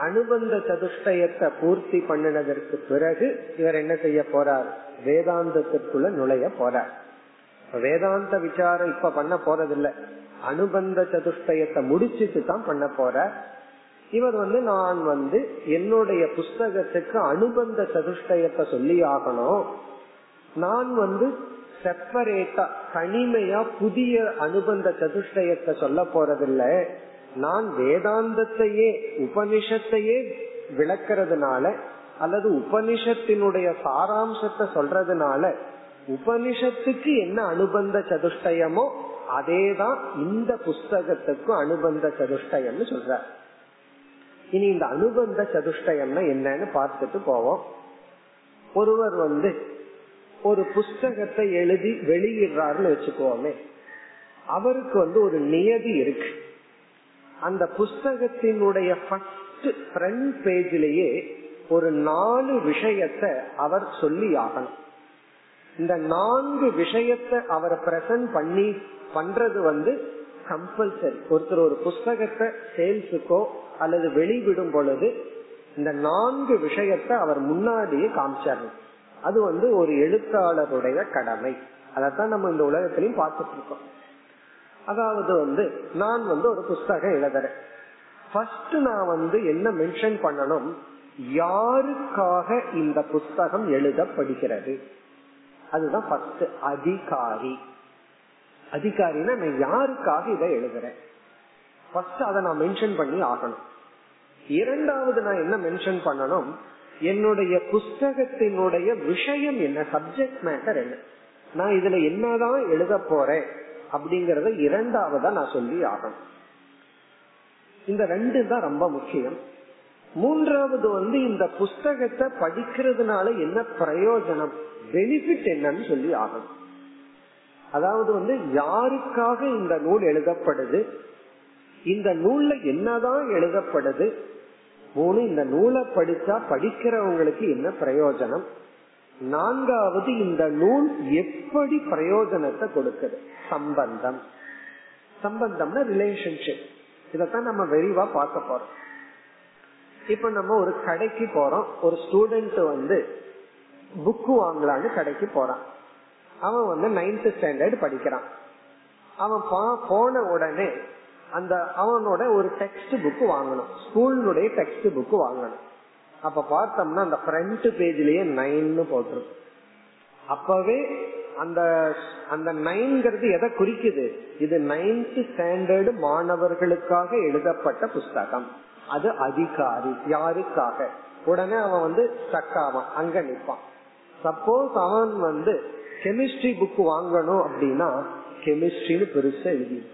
S1: அனுபந்த சதுஷ்டயத்தை பூர்த்தி பண்ணினதற்கு பிறகு இவர் என்ன செய்ய போறார்? வேதாந்தத்திற்குள்ள நுழைய போறார். வேதாந்த விசாரம் இப்ப பண்ண போறதில்ல. அனுபந்த சதுஷ்டயத்தை முடிச்சிட்டு தான் பண்ண போற இவர் வந்து நான் வந்து என்னுடைய புஸ்தகத்துக்கு அனுபந்த சதுஷ்டயத்தை சொல்லி ஆகணும். நான் வந்து செப்பரேட்டா தனிமையா புதிய அனுபந்த சதுஷ்டயத்தை சொல்ல போறதில்லை. நான் வேதாந்தத்தையே உபனிஷத்தையே விளக்கிறதுனால அல்லது உபனிஷத்தினுடைய சாராம்சத்தை சொல்றதுனால உபனிஷத்துக்கு என்ன அனுபந்த சதுஷ்டயமோ அதேதான் இந்த புஸ்தகத்துக்கும் அனுபந்த சதுஷ்டயம்னு சொல்ற. இனி இந்த அனுபந்த சதுஷ்டயம்னா என்னன்னு பார்த்துட்டு போவோம். ஒருவர் வந்து ஒரு புஸ்தகத்தை எழுதி வெளியிடுறாருன்னு வச்சுக்கோமே. அவருக்கு வந்து ஒரு நியதி இருக்கு. அந்த புஸ்தகத்தினுடைய ஃபர்ஸ்ட் ஃப்ரண்ட் பேஜ்லயே ஒரு நாலு விஷயத்த அவர் சொல்லி ஆகணும். இந்த நான்கு விஷயத்த அவர் பிரசன்ட் பண்ணி பண்றது வந்து கம்பல்சரி ஒருத்தர் ஒரு புஸ்தகத்தை சேல்ஸுக்கோ அல்லது வெளிவிடும் பொழுது இந்த நான்கு விஷயத்தை அவர் முன்னாடியே காமிச்சாரு அது வந்து ஒரு எழுத்தாளருடைய கடமை. அதத்தான் நம்ம இந்த உலகத்திலையும் பார்த்துட்டு இருக்கோம். அதாவது வந்து நான் வந்து ஒரு புஸ்தகம் எழுதுறேன். ஃபர்ஸ்ட் நான் வந்து என்ன மென்ஷன் பண்ணணும்? யாருக்காக இந்த புஸ்தகம் எழுதப்படுகிறது? அதுதான் ஃபர்ஸ்ட் அதிகாரி. அதிகாரினா நான் யாருக்காக இதை எழுதுறேன்? ஃபர்ஸ்ட் அதை நான் மென்ஷன் பண்ணி ஆகணும். இரண்டாவது நான் என்ன மென்ஷன் பண்ணணும்? என்னுடைய புஸ்தகத்தினுடைய விஷயம் என்ன? சப்ஜெக்ட் மேட்டர் என்ன? நான் இதுல என்னதான் எழுத போறேன்? அப்படிங்கறத இரண்டாவதா நான் சொல்லி ஆகணும். இந்த ரெண்டு தான் ரொம்ப முக்கியம். மூன்றாவது வந்து இந்த புஸ்தகத்தை படிக்கிறதுனால என்ன பிரயோஜனம் பெனிஃபிட் என்னன்னு சொல்லி ஆகணும். அதாவது வந்து யாருக்காக இந்த நூல் எழுதப்படுது இந்த நூல்ல என்னதான் எழுதப்படுது மூணு இந்த நூலை படிச்சா படிக்கிறவங்களுக்கு என்ன பிரயோஜனம் நான்காவது இந்த நூல் எப்படி பிரயோஜனத்தை கொடுக்குது? சம்பந்தம். சம்பந்தம்னா ரிலேஷன்ஷிப் இதத்தான் நம்ம விரிவா பார்க்க போறோம். இப்ப நம்ம ஒரு கடைக்கு போறோம். ஒரு ஸ்டூடெண்ட் வந்து புக்கு வாங்கலான்னு கடைக்கு போறான். அவன் வந்து நைன்த் ஸ்டாண்டர்ட் படிக்கிறான். அவன் போன உடனே அந்த அவனோட ஒரு டெக்ஸ்ட் புக் வாங்கணும். ஸ்கூலுடைய டெக்ஸ்ட் புக் வாங்கணும். அப்ப பார்த்தோம்னா அந்த ஃப்ரண்ட் பேஜ்லயே நைன்னு போட்டிருக்கும். அப்பவே அந்த அந்த நைன்கிறது எதை குறிக்குது? இது நைன்த் ஸ்டாண்டர்டு மாணவர்களுக்காக எழுதப்பட்ட புஸ்தகம். அது அதிகாரி யாருக்காக? உடனே அவன் வந்து ஸ்டக்காவான் அங்க நிற்பான் சப்போஸ் அவன் வந்து கெமிஸ்ட்ரி புக் வாங்கணும் அப்படின்னா கெமிஸ்ட்ரின்னு பெருசா எழுதி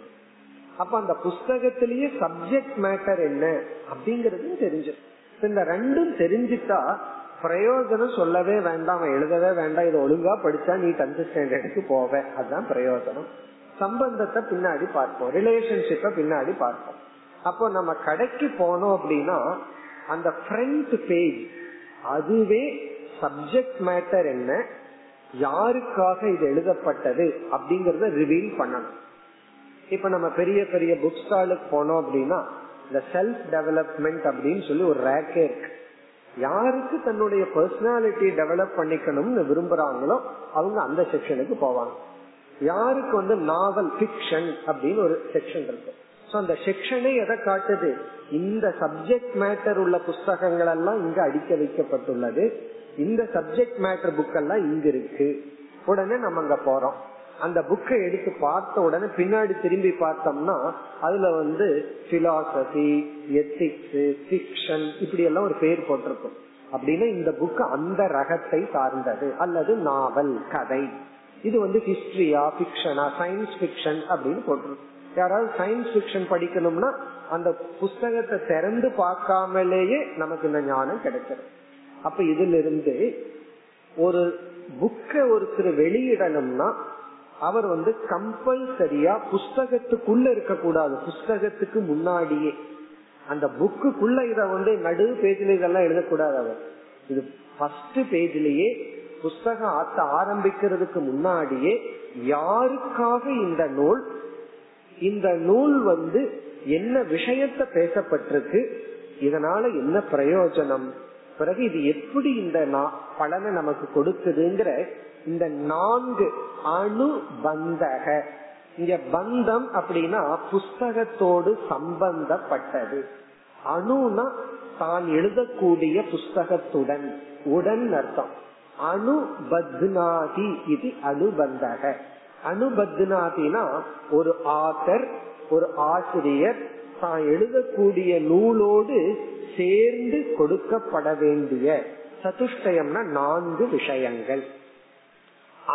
S1: அப்ப அந்த புஸ்தகத்திலேயே சப்ஜெக்ட் மேட்டர் என்ன அப்படிங்கறது தெரிஞ்சிருக்கும். இந்த ரெண்டும் தெரிஞ்சுட்டா பிரயோஜனம் சொல்லவே வேண்டாம் எழுதவே வேண்டாம் இதை ஒழுங்கா படிச்சா நீ டென்த் ஸ்டாண்டர்டுக்கு போவ. அதுதான் பிரயோஜனம். சம்பந்தத்தை பின்னாடி பார்ப்போம். ரிலேஷன்ஷிப்ப பின்னாடி பார்ப்போம். அப்போ நம்ம கடைக்கு போனோம் அப்படின்னா அந்த ஃப்ரண்ட் பேஜ் அதுவே சப்ஜெக்ட் மேட்டர் என்ன யாருக்காக இது எழுதப்பட்டது அப்படிங்கறத ரிவீல் பண்ணணும். இப்ப நம்ம பெரிய பெரிய புக் ஸ்டாலுக்கு போனோம் அப்படின்னா இந்த செல்ஃப் டெவலப்மெண்ட் அப்படின்னு சொல்லி ஒரு ரேக்கே இருக்கு. யாருக்கு தன்னுடைய பர்சனாலிட்டி டெவலப் பண்ணிக்கணும்னு விரும்புறாங்களோ அவங்க அந்த செக்ஷனுக்கு போவாங்க. யாருக்கு வந்து நாவல் பிக்ஷன் அப்படின்னு ஒரு செக்ஷன் இருக்கு. சோ அந்த செக்ஷனே எதை காட்டுது? இந்த சப்ஜெக்ட் மேட்டர் உள்ள புஸ்தகங்கள் எல்லாம் இங்க அடிக்க வைக்கப்பட்டுள்ளது. இந்த சப்ஜெக்ட் மேட்டர் புக் எல்லாம் இங்க இருக்கு. உடனே நம்ம அங்க போறோம். அந்த புக்கை எடுத்து பார்த்த உடனே பின்னாடி திரும்பி பார்த்தோம்னா அதுல வந்து பிலாசபி எத்திக்ஸ் பிக்ஷன் இப்படி எல்லாம் ஒரு பேர் போட்டிருக்கும். அப்படின்னா இந்த புக் அந்த ரகத்தை சார்ந்தது. அல்லது நாவல் கதை. இது வந்து ஹிஸ்டரியா பிக்ஷனா சயின்ஸ் பிக்ஷன் அப்படின்னு போட்டிருக்கும். யாராவது சயின்ஸ் பிக்ஷன் படிக்கணும்னா அந்த புஸ்தகத்தை திறந்து பார்க்காமலேயே நமக்கு இந்த ஞானம் கிடைக்கிறது. அப்ப இதுல இருந்து ஒரு புக்கை ஒருத்தர் வெளியிடணும்னா அவர் வந்து கம்பல்சரியா புஸ்தகத்துக்குள்ள இருக்கக்கூடாது. புஸ்தகத்துக்கு முன்னாடியே. அந்த புக்குக்குள்ள இத வந்து நடு பேஜ்ல இதெல்லாம் எழுதக்கூடாது அவர். இது ஃபர்ஸ்ட் பேஜ்லயே புஸ்தகம் ஆத்த ஆரம்பிக்கிறதுக்கு முன்னாடியே யாருக்காக இந்த நூல் இந்த நூல் வந்து என்ன விஷயத்த பேசப்பட்டிருக்கு இதனால என்ன பிரயோஜனம் பிறகு இது எப்படி இந்த பலனை நமக்கு கொடுக்குதுங்கிற இந்த நான்கு அணுபந்தக. இங்க பந்தம் அப்படின்னா புஸ்தகத்தோடு சம்பந்தப்பட்டது. அணுனா தான் எழுதக்கூடிய புஸ்தகத்துடன் உடன் அர்த்தம். அணுபத்னாதி இது அனுபந்தக அனுபத்னாதினா ஒரு ஆத்தர் ஒரு ஆசிரியர் தான் எழுதக்கூடிய நூலோடு சேர்ந்து கொடுக்கப்பட வேண்டிய சதுஷ்டயம்னா நான்கு விஷயங்கள்.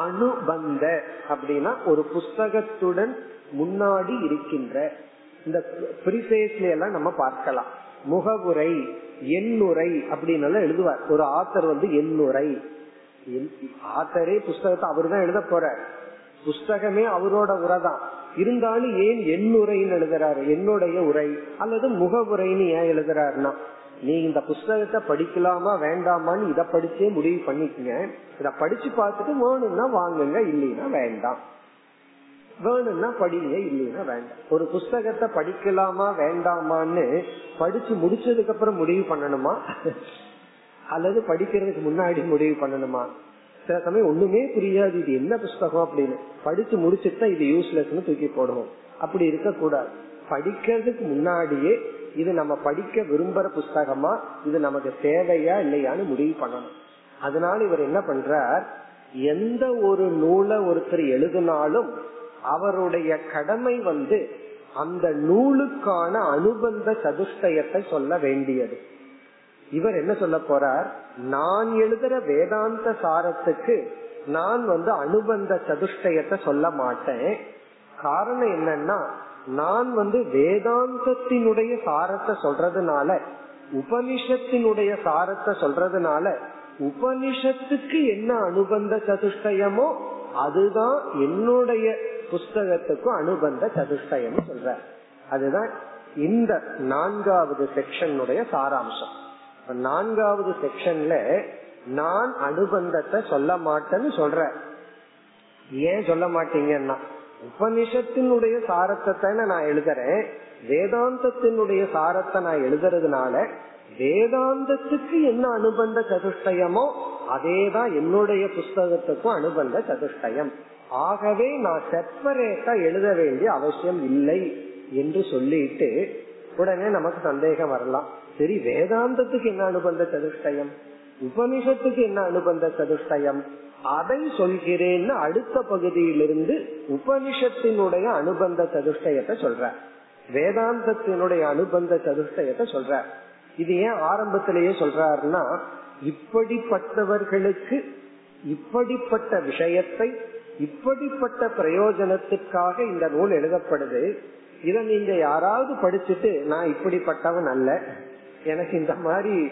S1: அனுபந்த அப்படின்னா ஒரு புஸ்தகத்துடன் முன்னாடி இருக்கின்ற இந்த ப்ரிஃபேஸ்ல எல்லாம் நம்ம பார்க்கலாம். முகவுரை எண்ணுரை அப்படின்னு எழுதுவார். ஒரு ஆத்தர் வந்து எண்ணுரை. ஆத்தரே புஸ்தகத்தை அவர் தான் எழுத போற புஸ்தகமே அவரோட உரை தான் இருந்தாலும் ஏன் எண்ணுரைன்னு எழுதுறாரு? என்னுடைய உரை அல்லது முகவுரைன்னு ஏன் எழுதுறாருன்னா நீ இந்த புஸ்தகத்தை படிக்கலாமா வேண்டாமான்னு இத படிச்சே முடிவு பண்ணிக்கங்க. இத படிச்சு பார்த்துட்டு வேணும்னா வாங்குங்க இல்லைன்னா வேண்டாம். வேணும்னா படிங்க இல்லைன்னா வேண்டாம். ஒரு புஸ்தகத்தை படிக்கலாமா வேண்டாமான்னு படிச்சு முடிச்சதுக்கு அப்புறம் முடிவு பண்ணணுமா? அல்லது படிக்கிறதுக்கு முன்னாடி முடிவு பண்ணணுமா? சில சமயம் ஒண்ணுமே புரியாது. இது என்ன புஸ்தகம் அப்படின்னு. படிச்சு முடிச்சுட்டா இது யூஸ்லெஸ்னு தூக்கி போடுவோம். அப்படி இருக்க கூடாது படிக்கிறதுக்கு முன்னாடியே இது நம்ம படிக்க விரும்புற புஸ்தகமா இது நமக்கு தேவையா இல்லையான்னு முடிவு பண்ணணும். அதனால இவர் என்ன பண்றார்? எந்த ஒரு நூலை ஒருத்தர் எழுதினாலும் அவருடைய கடமை வந்து அந்த நூலுக்கான அனுபந்த சதுஷ்டயத்தை சொல்ல வேண்டியது. இவர் என்ன சொல்ல போறார்? நான் எழுதுற வேதாந்த சாரத்துக்கு நான் வந்து அனுபந்த சதுஷ்டயத்தை சொல்ல மாட்டேன். காரணம் என்னன்னா நான் வந்து வேதாந்தத்தினுடைய சாரத்தை சொல்றதுனால உபனிஷத்தினுடைய சாரத்தை சொல்றதுனால உபனிஷத்துக்கு என்ன அனுபந்த சதுஷ்டயமோ அதுதான் என்னுடைய புஸ்தகத்துக்கும் அனுபந்த சதுஷ்டயம் சொல்ற. அதுதான் இந்த நான்காவது செக்ஷனுடைய சாராம்சம். நான்காவது செக்ஷன்ல நான் அனுபந்தத்தை சொல்ல மாட்டேன்னு சொல்ற. ஏன் சொல்ல மாட்டீங்கன்னா உபனிஷத்தினுடைய சாரத்தை தானே நான் எழுதுறேன். வேதாந்தத்தினுடைய சாரத்தை நான் எழுதுறதுனால வேதாந்தத்துக்கு என்ன அனுபந்த சதுஷ்டயமோ அதேதான் என்னுடைய புஸ்தகத்துக்கும் அனுபந்த சதுஷ்டயம். ஆகவே நான் செப்பரேட்டா எழுத வேண்டிய அவசியம் இல்லை என்று சொல்லிட்டு உடனே நமக்கு சந்தேகம் வரலாம். சரி வேதாந்தத்துக்கு என்ன அனுபந்த சதுஷ்டயம்? உபனிஷத்துக்கு என்ன அனுபந்த சதுஷ்டயம்? அதை சொல்கிறேன்னு அடுத்த பகுதியிலிருந்து உபனிஷத்தினுடைய அனுபந்த சதுஷ்டயத்தை சொல்ற. வேதாந்தத்தினுடைய அனுபந்த சதுஷ்டயத்தை சொல்ற. இது ஏன் ஆரம்பத்திலேயே சொல்றாருன்னா இப்படிப்பட்டவர்களுக்கு இப்படிப்பட்ட விஷயத்தை இப்படிப்பட்ட பிரயோஜனத்துக்காக இந்த நூல் எழுதப்படுது. இதை நீங்க யாராவது படிச்சுட்டு நான் இப்படிப்பட்டவன் அல்ல. எனக்கு இந்த மாதிரி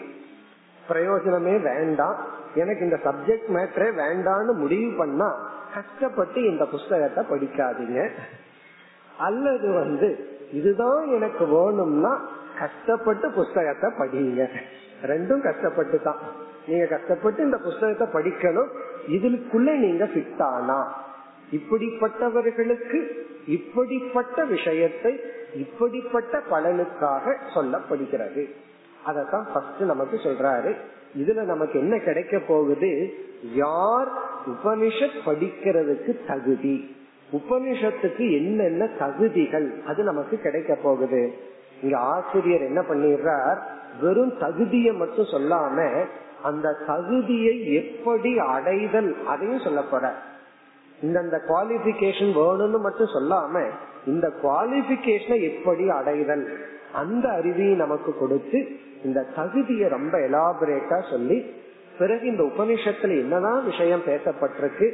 S1: பிரயோஜனமே வேண்டாம். எனக்கு இந்த சப்ஜெக்ட் மேட்டரே வேண்டாம்னு முடிவு பண்ணா கஷ்டப்பட்டு இந்த புஸ்தகத்தை படிக்காதீங்க. அல்லது வந்து இதுதான் எனக்கு வேணும்னா கஷ்டப்பட்டு புஸ்தகத்தை படிங்க. ரெண்டும் கஷ்டப்பட்டு தான் நீங்க கஷ்டப்பட்டு இந்த புஸ்தகத்தை படிக்கணும். இதுக்குள்ள நீங்க ஃபிட் ஆனா இப்படிப்பட்டவர்களுக்கு இப்படிப்பட்ட விஷயத்தை இப்படிப்பட்ட பலனுக்காக சொல்லப்படுகிறது. அதத்தான் ஃபர்ஸ்ட் நமக்கு சொல்றாரு. இதுல நமக்கு என்ன கிடைக்க போகுது? யார் உபனிஷத் படிக்கிறதுக்கு தகுதி? உபனிஷத்துக்கு என்னென்ன தகுதிகள்? அது நமக்கு கிடைக்க போகுது. இங்க ஆசிரியர் என்ன பண்ணிடுறார்? வெறும் தகுதியை மட்டும் சொல்லாம அந்த தகுதியை எப்படி அடைதல் அதையும் சொல்ல போற இந்த குவாலிபிகேஷன் வேணும்னு மட்டும் சொல்லாம இந்த குவாலிபிகேஷனை எப்படி அடைதல்? அந்த அறிவியை நமக்கு கொடுத்து இந்த தகுதியை ரொம்ப எலாபரேட்டா சொல்லி பிறகு இந்த உபனிஷத்துல என்னதான் விஷயம் பேசப்பட்டிருக்கு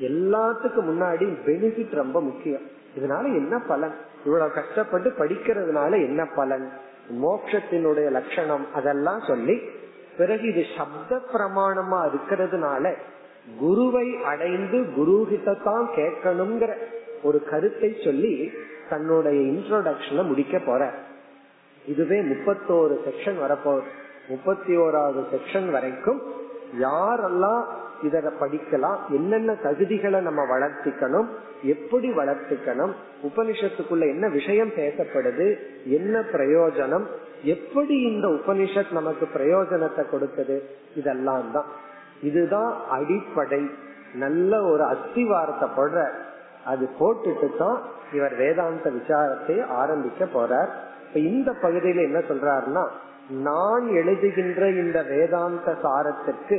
S1: எல்லாத்துக்கும் முன்னாடி பெனிஃபிட் ரொம்ப முக்கியம். இதனால என்ன பலன்? இவ்வளவு கஷ்டப்பட்டு படிக்கிறதுனால என்ன பலன்? மோட்சத்தினுடைய லட்சணம் அதெல்லாம் சொல்லி பிறகு இது சப்த பிரமாணமா இருக்கிறதுனால குருவை அடைந்து குரு கிட்டத்தான் கேட்கணுங்கிற ஒரு கருத்தை சொல்லி தன்னுடைய இன்ட்ரோடக்ஷனை முடிக்க போற இதுவே முப்பத்தோரு செக்ஷன் வரப்போகுது. முப்பத்தி ஓராவது செக்ஷன் வரைக்கும் யாரெல்லாம் இத படிக்கலாம் என்னென்ன தகுதிகளை நம்ம வளர்த்திக்கணும் எப்படி வளர்த்திக்கணும் உபனிஷத்துக்குள்ள என்ன விஷயம் பேசப்படுது என்ன பிரயோஜனம் எப்படி இந்த உபனிஷத் நமக்கு பிரயோஜனத்தை கொடுக்குது இதெல்லாம் தான். இதுதான் அடிப்படை. நல்ல ஒரு அஸ்திவாரத்தை போடுற அது போட்டுட்டு தான் இவர் வேதாந்த விசாரத்தை ஆரம்பிக்க போறார். இப்ப இந்த பகுதியில என்ன சொல்றாருன்னா நான் எழுதுகின்ற இந்த வேதாந்த சாரத்திற்கு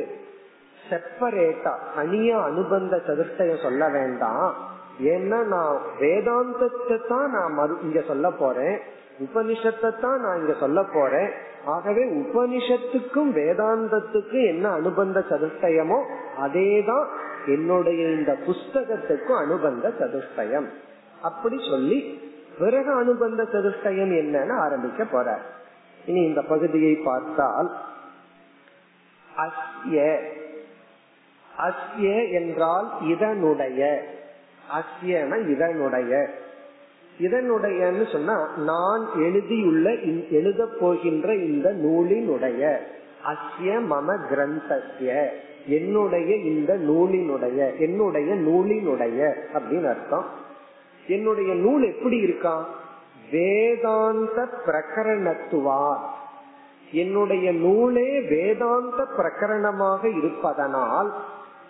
S1: செப்பரேட்டா தனியா அனுபந்த சதுர்த்தைய சொல்ல வேண்டாம். ஏன்னா நான் வேதாந்தத்தை தான் நான் மறு இங்க சொல்ல போறேன். உபனிஷத்தை தான் நான் இங்க சொல்ல போறேன். ஆகவே உபனிஷத்துக்கும் வேதாந்தத்துக்கும் என்ன அனுபந்த சதுஷ்டயமோ அதேதான் என்னுடைய இந்த புஸ்தகத்துக்கும் அனுபந்த சதுஷ்டயம் அப்படி சொல்லி பிறகு அனுபந்த சதுஷ்டயம் என்னன்னு ஆரம்பிக்க போறார். இனி இந்த பகுதியை பார்த்தால் அஸ்ய அஸ்ய என்றால் இதனுடைய. அஸ்யன இதனுடைய. இதனுடையன்னு சொன்னா நான் எழுதியுள்ள எழுத போகின்ற இந்த நூலினுடைய. அஸ்ய மம கிரந்தஸ்ய. என்னுடைய இந்த நூலினுடைய என்னுடைய நூலினுடைய அப்படின்னு அர்த்தம். என்னுடைய நூல் எப்படி இருக்கா? வேதாந்த பிரகரணத்துவா. என்னுடைய நூலே வேதாந்த பிரகரணமாக இருப்பதனால்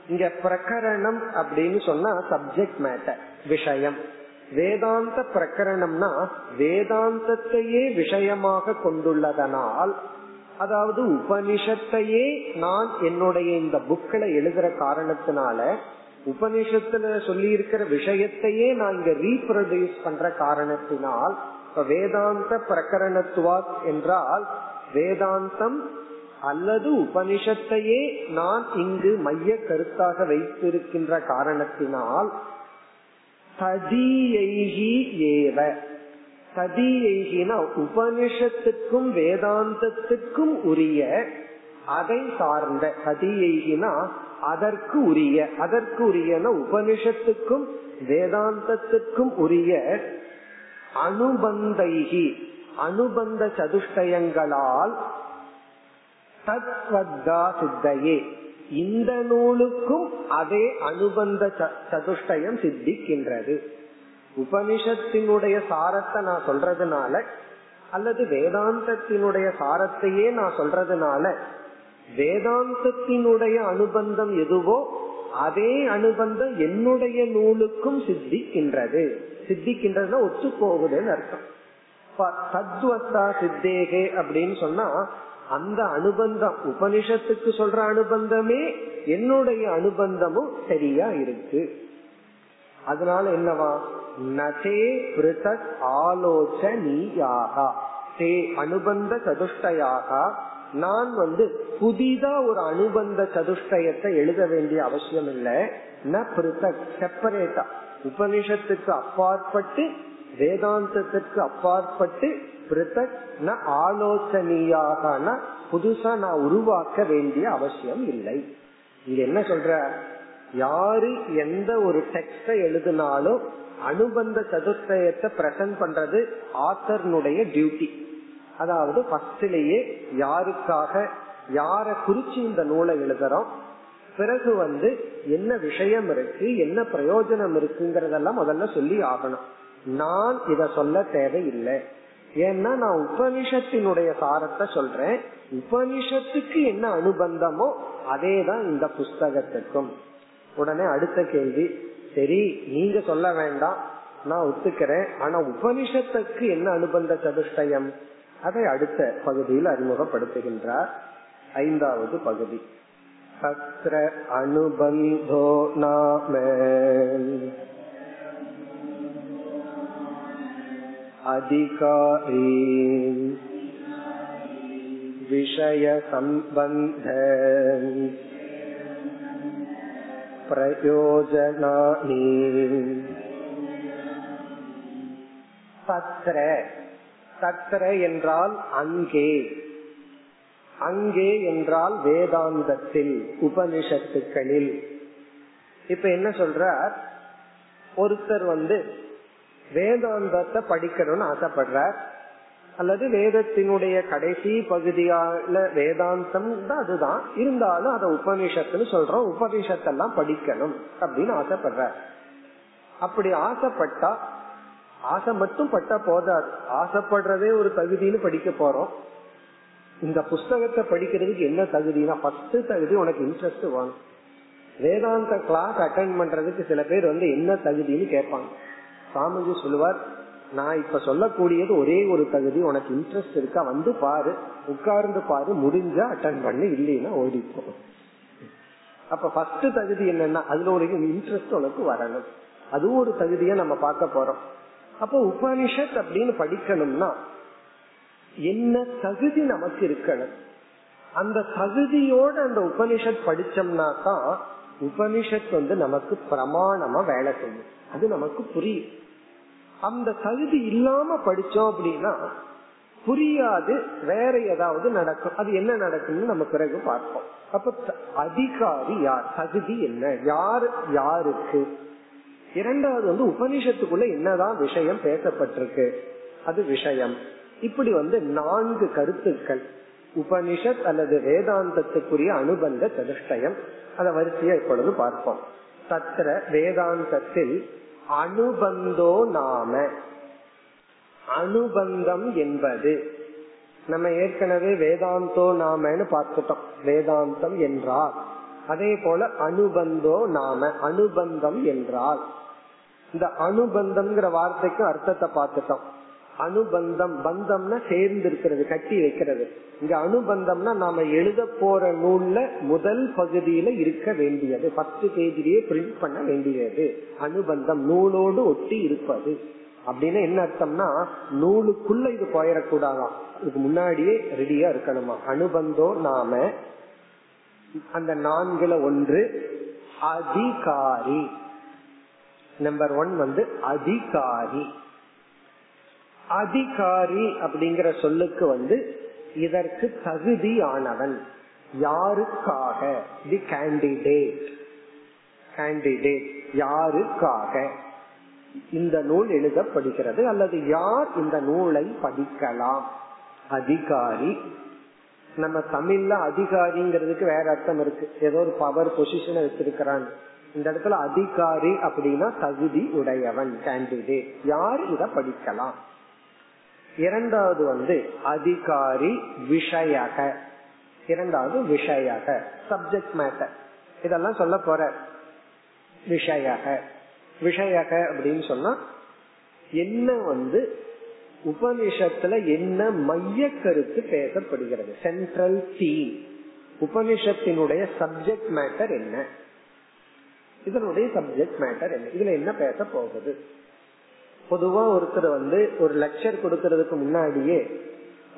S1: இங்க பிரகரணம் அப்படின்னு சொன்னா சப்ஜெக்ட் மேட்டர் விஷயம். வேதாந்த பிரகரணம்னா வேதாந்தத்தையே விஷயமாக கொண்டுள்ளதனால் அதாவது உபனிஷத்தையே நான் என்னுடைய இந்த புக்கில் எழுதுற காரணத்தினால உபனிஷத்துல சொல்லி இருக்கிற விஷயத்தையே நான் இங்க ரீப்ரொடியூஸ் பண்ற காரணத்தினால் இப்ப வேதாந்த பிரகரணத்துவா என்றால் வேதாந்தம் அல்லது உபனிஷத்தையே நான் இங்கு மைய கருத்தாக வைத்திருக்கின்ற காரணத்தினால் ததியைகி ஏவ. ததியைகினா உபனிஷத்துக்கும் வேதாந்தத்துக்கும் உரிய அதை சார்ந்த ததியைகினா அதற்கு உரிய அதற்கு உரியன உபனிஷத்துக்கும் வேதாந்தத்துக்கும் உரிய அனுபந்தைகி அனுபந்த சதுஷ்டயங்களால் தத்வத்தா சித்தையே. இந்த நூலுக்கும் அதே அனுபந்த சதுஷ்டயம் சித்திக்கின்றது. உபனிஷத்தினுடைய சாரத்தை நான் சொல்றதுனால அல்லது வேதாந்தத்தினுடைய சாரத்தையே நான் சொல்றதுனால வேதாந்தத்தினுடைய அனுபந்தம் எதுவோ அதே அனுபந்தம் என்னுடைய நூலுக்கும் சித்திக்கின்றது. சித்திக்கின்றதுன்னா ஒத்து போகுதுன்னு அர்த்தம் தத்வத்தா சித்தேகே அப்படின்னு சொன்னா அந்த அனுபந்தம் உபனிஷத்துக்கு சொல்ற அனுபந்தமே என்னுடைய அனுபந்தமும் சரியா இருக்கு. அதனால என்னவா? நதே பிருதக் ஆலோசனியாக. தே அனுபந்த சதுஷ்டயாக. நான் வந்து புதிதா ஒரு அனுபந்த சதுஷ்டயத்தை எழுத வேண்டிய அவசியம் இல்லை. ந பிருத்தக் செப்பரேட்டா உபனிஷத்துக்கு அப்பாற்பட்டு வேதாந்தத்திற்கு அப்பாற்பட்டு பிருத்தக் ந ஆலோசனையாக புதுசா நான் உருவாக்க வேண்டிய அவசியம் இல்லை. இங்க என்ன சொல்ற? யாரு எந்த ஒரு டெக்ஸ்ட எழுதினாலும் அனுபந்த சதுர்த்தயத்தை பிரசன்ட் பண்றது ஆத்தர்னுடைய டியூட்டி அதாவது ஃபர்ஸ்ட்லயே யாருக்காக யார குறிச்சு இந்த நூலை எழுதுறோம் பிறகு வந்து என்ன விஷயம் இருக்கு என்ன பிரயோஜனம் இருக்குங்கறதெல்லாம் முதல்ல சொல்லி ஆகணும். நான் இத சொல்ல தேவையில்லை. ஏன்னா நான் உபனிஷத்தினுடைய சாரத்தை சொல்றேன். உபனிஷத்துக்கு என்ன அனுபந்தமோ அதே தான் இந்த புஸ்தகத்துக்கும். உடனே அடுத்த கேள்வி சரி நீங்க சொல்ல வேண்டாம் நான் ஒத்துக்கிறேன். ஆனா உபனிஷத்துக்கு என்ன அனுபந்த சதுஷ்டயம்? அதை அடுத்த பகுதியில் அறிமுகப்படுத்துகின்றார் ஐந்தாவது பகுதி தத்ர அனுபந்தோ நாம अधिकारी विषय संबंध प्रयोजनानि தத்ர தத்ர என்றால் அங்கே. அங்கே என்றால் வேதாந்தத்தில் உபனிஷத்துக்களில். இப்ப என்ன சொல்றார்? ஒருத்தர் வந்து வேதாந்தத்தை படிக்கணும்னு ஆசைப்படுறார். அல்லது வேதத்தினுடைய கடைசி பகுதியால வேதாந்தம் அதுதான். இருந்தாலும் அதை உபனிஷத்துன்னு சொல்றோம். உபனிஷத்தெல்லாம் படிக்கணும் அப்படின்னு ஆசைப்படுறார். அப்படி ஆசைப்பட்டா ஆசை மட்டும் பட்டா போதாது. ஆசைப்படுறதே ஒரு தகுதின்னு படிக்க போறோம். இந்த புஸ்தகத்தை படிக்கிறதுக்கு என்ன தகுதினா ஃபர்ஸ்ட் தகுதி உனக்கு இன்ட்ரெஸ்ட் வேணும். வேதாந்த கிளாஸ் அட்டன் பண்றதுக்கு சில பேர் வந்து என்ன தகுதின்னு கேட்பாங்க. சாமிஜி சொல்லுவார் நான் இப்ப சொல்லக்கூடியது ஒரே ஒரு தகுதி உனக்கு இன்ட்ரெஸ்ட் இருக்கா? வந்து பாரு. உட்கார்ந்து பாரு. முடிஞ்சா அட்டன் பண்ணு. இல்லைன்னா ஓடிப்போ. அப்ப ஃபர்ஸ்ட் தகுதி என்னன்னா அதுல ஒரு இன்ட்ரெஸ்ட் உனக்கு வரணும். அதுவும் ஒரு தகுதியை நம்ம பார்க்க போறோம். அப்போ உபனிஷத் அப்படின்னு படிக்கணும்னா என்ன தகுதி நமக்கு இருக்கணும்? அந்த தகுதியோட அந்த உபனிஷத் படிச்சோம்னா தான் உபனிஷத் வந்து நமக்கு பிரமாணமா வேலை செய்யும். அது நமக்கு புரியும். அந்த தகுதி இல்லாம படிச்சோம் அப்படின்னா புரியாது வேற ஏதாவது நடக்கும். அது என்ன நடக்கும்னு நம்ம பிறகு பார்ப்போம். அப்ப அதிகாரி யார்? தகுதி என்ன? யார் யாருக்கு? இரண்டாவது வந்து உபனிஷத்துக்குள்ள என்னதான் விஷயம் பேசப்பட்டிருக்கு? அது விஷயம். இப்படி வந்து நான்கு கருத்துக்கள். உபனிஷத் அல்லது வேதாந்தத்துக்குரிய அனுபந்த சதுஷ்டயம். அதை வரிசையா இப்பொழுது பார்ப்போம். தத்திர வேதாந்தத்தில் அனுபந்தோ நாம. அனுபந்தம் என்பது. நம்ம ஏற்கனவே வேதாந்தோ நாமன்னு பார்த்துட்டோம். வேதாந்தம் என்றால். அதே போல அனுபந்தோ நாம. அனுபந்தம் என்றால். இந்த அனுபந்தம்ங்கிற வார்த்தைக்கு அர்த்தத்தை பார்த்துட்டோம். அனுபந்தம் பந்தம்னா சேர்ந்து இருக்கிறது கட்டி வைக்கிறது. இங்க அனுபந்தம்னா நாம எழுத போற நூல்ல முதல் பகுதியில இருக்க வேண்டியது. பத்து பேஜிலேயே பிரிண்ட் பண்ண வேண்டியது. அனுபந்தம் நூலோடு ஒட்டி இருப்பது. அப்படின்னு என்ன அர்த்தம்னா நூலுக்குள்ள இது போயிடக்கூடாதாம் இதுக்கு முன்னாடியே ரெடியா இருக்கணுமா? அனுபந்தோ நாம அந்த நான்குல ஒன்று அதிகாரி. நம்பர் ஒன் வந்து அதிகாரி. அதிகாரி அப்படிங்கிற சொல்லுக்கு வந்து இதற்கு தகுதியானவன். யாருக்காக? தி கேண்டிடேட் கேண்டிடேட் யாருக்காக? இந்த நூல் எழுதப்படுகிறது அல்லது யார் இந்த நூலை படிக்கலாம்? அதிகாரி. நம்ம தமிழ்ல அதிகாரிங்கிறதுக்கு வேற அர்த்தம் இருக்கு. ஏதோ ஒரு பவர் பொசிஷனை வச்சிருக்கிறான் இந்த இடத்துல அதிகாரி அப்படின்னா தகுதி உடையவன் கேண்டிடேட் யார் இத படிக்கலாம்? இரண்டாவது வந்து அதிகாரி விஷயக. இரண்டாவது விஷயக. சப்ஜெக்ட் மேட்டர் இதெல்லாம் சொல்ல போற. விஷயக. விஷயக அப்படின்னு சொன்னா என்ன வந்து உபனிஷத்துல என்ன மைய கருத்து பேசப்படுகிறது? சென்ட்ரல் தீம் உபனிஷத்தினுடைய சப்ஜெக்ட் மேட்டர் என்ன? இதனுடைய சப்ஜெக்ட் மேட்டர் என்ன? இதுல என்ன பேச போகுது? பொதுவா ஒருத்தர் வந்து ஒரு லெக்சர் கொடுக்கறதுக்கு முன்னாடியே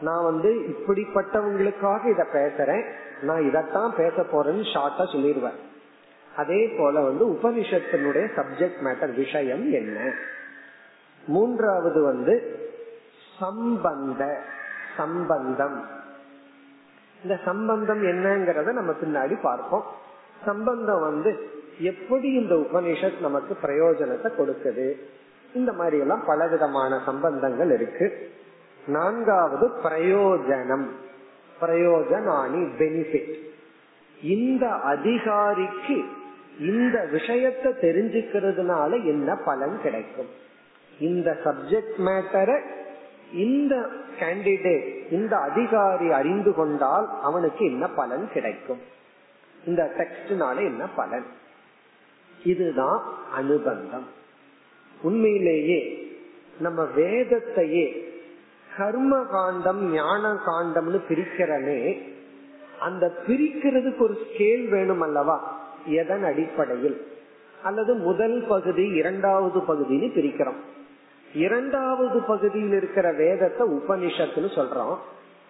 S1: நான் வந்து இப்படிப்பட்டவங்களுக்காக இத பேசுறேன் நான் இதத்தான் பேச போறேன்னு ஷார்ட்டா சொல்லிடுவேன் அதே போல வந்து உபனிஷத்தினுடைய சப்ஜெக்ட் மேட்டர் விஷயம் என்ன? மூன்றாவது வந்து சம்பந்த சம்பந்தம். இந்த சம்பந்தம் என்னங்கறத நம்ம பின்னாடி பார்ப்போம். சம்பந்தம் வந்து எப்படி இந்த உபனிஷத் நமக்கு பிரயோஜனத்தை கொடுக்குது? இந்த மாதிரி எல்லாம் பலவிதமான சம்பந்தங்கள் இருக்கு. நான்காவது பிரயோஜனம். பிரயோஜனானி பெனிஃபிட் இந்த அதிகாரிக்கு இந்த விஷயத்தை தெரிஞ்சுக்கிறதுனால என்ன பலன் கிடைக்கும்? இந்த சப்ஜெக்ட் மேட்டரை இந்த கேண்டிடேட் இந்த அதிகாரி அறிந்து கொண்டால் அவனுக்கு என்ன பலன் கிடைக்கும்? இந்த டெக்ஸ்ட்னால என்ன பலன்? இதுதான் அனுபந்தம். உண்மையிலேயே நம்ம வேதத்தையே கர்ம காண்டம் ஞான காண்டம்னு பிரிக்கிறனே அந்த பிரிக்கிறதுக்கு ஒரு ஸ்கேல் வேணும் அல்லவா? எதன் அடிப்படையில்? அல்லது முதல் பகுதி இரண்டாவது பகுதின்னு பிரிக்கிறோம். இரண்டாவது பகுதியில் இருக்கிற வேதத்தை உபனிஷத்துன்னு சொல்றோம்.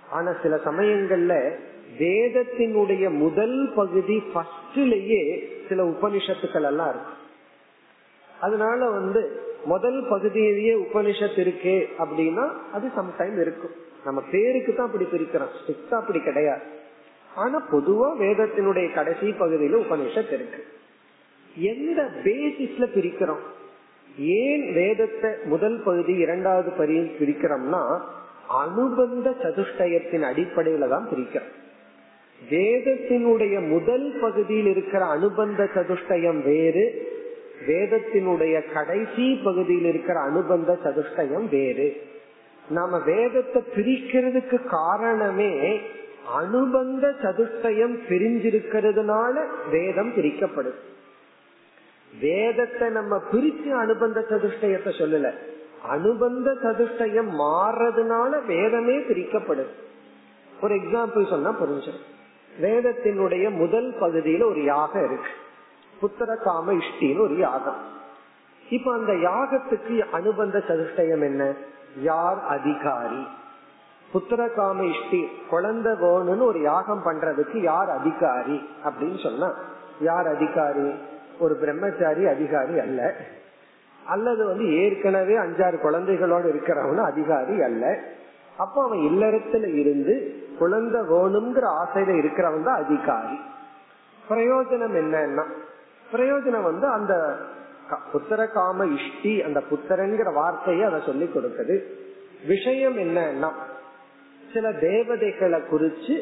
S1: ஆனா சில சமயங்கள்ல வேதத்தினுடைய முதல் பகுதி ஃபர்ஸ்ட்லயே சில உபனிஷத்துக்கள் எல்லாம் இருக்கு. அதனால வந்து முதல் பகுதியிலேயே உபனிஷத்து இருக்கு அப்படின்னா அது சம்டைம் இருக்கும். நம்ம பேருக்கு தான் அப்படி பிரிக்கிறோம். ஸ்ட்ரிக்டா அப்படி கிடையாது. ஆனா பொதுவா வேதத்தினுடைய கடைசி பகுதியில உபனிஷத் இருக்கு. எந்த பேசிஸ்ல பிரிக்கிறோம்? ஏன் வேதத்தை முதல் பகுதி இரண்டாவது பகுதியில் பிரிக்கிறோம்னா அனுபந்த சதுஷ்டயத்தின் அடிப்படையில தான் பிரிக்கிறோம். வேதத்தினுடைய முதல் பகுதியில் இருக்கிற அனுபந்த சதுஷ்டயம் வேறு வேதத்தினுடைய கடைசி பகுதியில் இருக்கிற அனுபந்த சதுஷ்டயம் வேறு. நாம வேதத்தை பிரிக்கிறதுக்கு காரணமே அனுபந்த சதுஷ்டயம் பிரிஞ்சிருக்கிறதுனால வேதம் பிரிக்கப்படுது வேதத்தை நம்ம பிரிச்சு அனுபந்த சதுஷ்டயத்தை சொல்லல. அனுபந்த சதுஷ்டயம் மாறுறதுனால வேதமே பிரிக்கப்படுது ஒரு எக்ஸாம்பிள் சொன்னா புரிஞ்சிடும். வேதத்தினுடைய முதல் பகுதியில ஒரு யாகம் இருக்கு. புத்திர காம இஷ்டின்னு ஒரு யாகம். இப்ப அந்த யாகத்துக்கு அனுபந்த சதுஷ்டயம் என்ன? யார் அதிகாரி? புத்திர காம இஷ்டி குழந்தை வேணும்னு ஒரு யாகம் பண்றதுக்கு யார் அதிகாரி அப்படின்னு சொன்னா யார் அதிகாரி? ஒரு பிரம்மச்சாரி அதிகாரி அல்ல. அல்லது வந்து ஏற்கனவே அஞ்சாறு குழந்தைகளோடு இருக்கிறவன அதிகாரி அல்ல. அப்போ அவன் இல்லறத்துல இருந்து குழந்தை வேணுங்கிற ஆசையில இருக்கிறவன் தான் அதிகாரி. பிரயோஜனம் என்னன்னா பிரயோஜனம் வந்து அந்த புத்திர காம இஷ்டி அந்த புத்திரங்கிற வார்த்தையை அதை சொல்லி கொடுக்குது. விஷயம் என்னன்னா சில தேவதைகளை குறிச்சு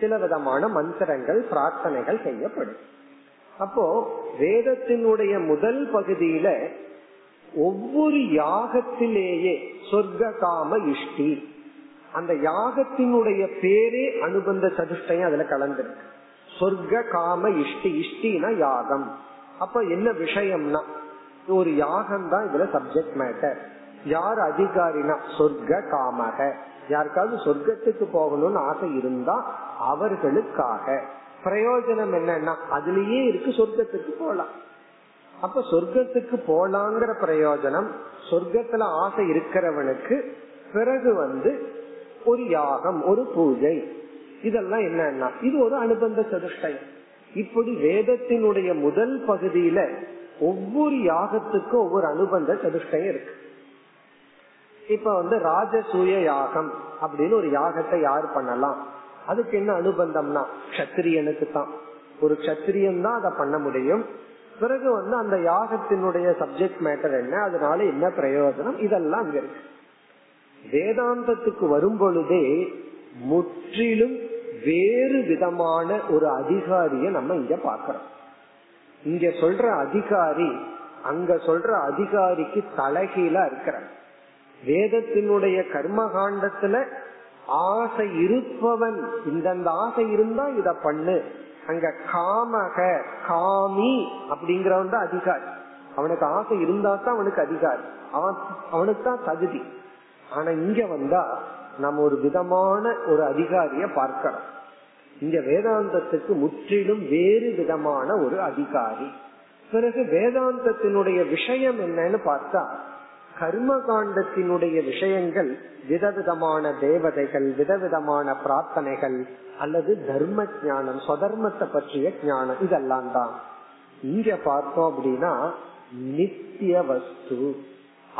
S1: சில விதமான மந்திரங்கள் பிரார்த்தனைகள் செய்யப்படும். அப்போ வேதத்தினுடைய முதல் பகுதியில ஒவ்வொரு யாகத்திலேயே சொர்க்க காம இஷ்டி அந்த யாகத்தினுடைய பேரே அனுபந்த சதுஷ்டயம் அதுல கலந்துருக்கு. சொர்க்க காம இஷ்டி இஷ்டினா யாகம். அப்ப என்ன விஷயம்னா ஒரு யாகம் தான் இதுல சப்ஜெக்ட் மேட்டர் யார் அதிகாரினா சொர்க்க காமக. யாருக்காவது சொர்க்கத்துக்கு போகணும்னு ஆசை இருந்தா அவர்களுக்காக. பிரயோஜனம் என்னன்னா அதுலயே இருக்கு சொர்க்கத்துக்கு போலாம். அப்ப சொர்க்கத்துக்கு போலாங்கிற பிரயோஜனம் சொர்க்கத்துல ஆசை இருக்கிறவனுக்கு பிறகு வந்து ஒரு யாகம் ஒரு பூஜை. இதெல்லாம் என்னன்னா இது ஒரு அனுபந்த சதுஷ்டயம் இப்படி வேதத்தினுடைய முதல் பகுதியில ஒவ்வொரு யாகத்துக்கும் ஒவ்வொரு அனுபந்த சதுஷ்டயம் இருக்கு. இப்ப வந்து ராஜசூய யாகம் அப்படின்னு ஒரு யாகத்தை யார் பண்ணலாம்? அதுக்கு என்ன அனுபந்தம்னா கத்திரியனுக்கு தான் ஒரு கத்திரியன் தான் அதை பண்ண முடியும். பிறகு வந்து அந்த யாகத்தினுடைய சப்ஜெக்ட் மேட்டர் என்ன? அதனால என்ன பிரயோஜனம்? இதெல்லாம் அங்க இருக்கு. வேதாந்தத்துக்கு வரும் பொழுதே முற்றிலும் வேறு விதமான ஒரு அதிகாரிய நம்ம இங்க பாக்கிறோம் இங்க சொல்ற அதிகாரி அங்க சொல்ற அதிகாரிக்கு தலைகீழா இருக்கிற வேதத்தினுடைய கர்மகாண்டத்துல ஆசை இருப்பவன் இந்தந்த ஆசை இருந்தா இத பண்ணு. அங்க காமக காமி அப்படிங்கிறவன் தான் அதிகாரி. அவனுக்கு ஆசை இருந்தா தான் அவனுக்கு அதிகாரி. அவன் அவனுக்கு தான் தகுதி. ஆனா இங்க வந்தா நம்ம ஒரு விதமான ஒரு அதிகாரிய பார்க்கிறோம் இங்க வேதாந்தத்துக்கு முற்றிலும் வேறு விதமான ஒரு அதிகாரி. பிறகு வேதாந்தத்தினுடைய விஷயம் என்னன்னு பார்த்தா கர்ம காண்டத்தினுடைய விஷயங்கள் விதவிதமான தேவதைகள் விதவிதமான பிரார்த்தனைகள் அல்லது தர்ம ஞானம் சொதர்மத்தை பற்றிய ஞானம் இதெல்லாம் தான் இங்க பார்த்தோம் அப்படின்னா நித்திய வஸ்து.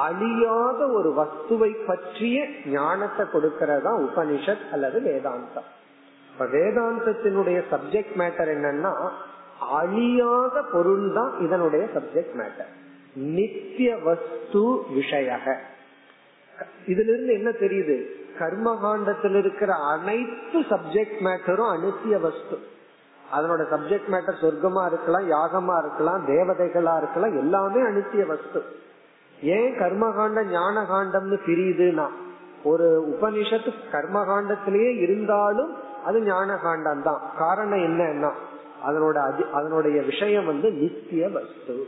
S1: அழியாத ஒரு வஸ்துவை பற்றிய ஞானத்தை கொடுக்கறதா உபனிஷத் அல்லது வேதாந்தம். இப்ப வேதாந்தத்தினுடைய சப்ஜெக்ட் மேட்டர் என்னன்னா அழியாத பொருள் தான் இதனுடைய சப்ஜெக்ட் மேட்டர் நித்திய வஸ்து விஷய இதுல இருந்து என்ன தெரியுது? கர்மகாண்டத்தில் இருக்கிற அனைத்து சப்ஜெக்ட் மேட்டரும் அனுத்திய வஸ்து. அதனோட சப்ஜெக்ட் மேட்டர் சொர்க்கமா இருக்கலாம் யாகமா இருக்கலாம் தேவதைகளா இருக்கலாம் எல்லாமே அனுத்திய வஸ்து. ஏன் கர்மகாண்டம் ஞான காண்டம்னு பிரியுதுன்னா? ஒரு உபனிஷத்து கர்மகாண்டத்திலேயே இருந்தாலும் அது ஞான காண்டம் தான் காரணம் என்னன்னா அதனோட அதனுடைய விஷயம் வந்து நித்திய வஸ்து.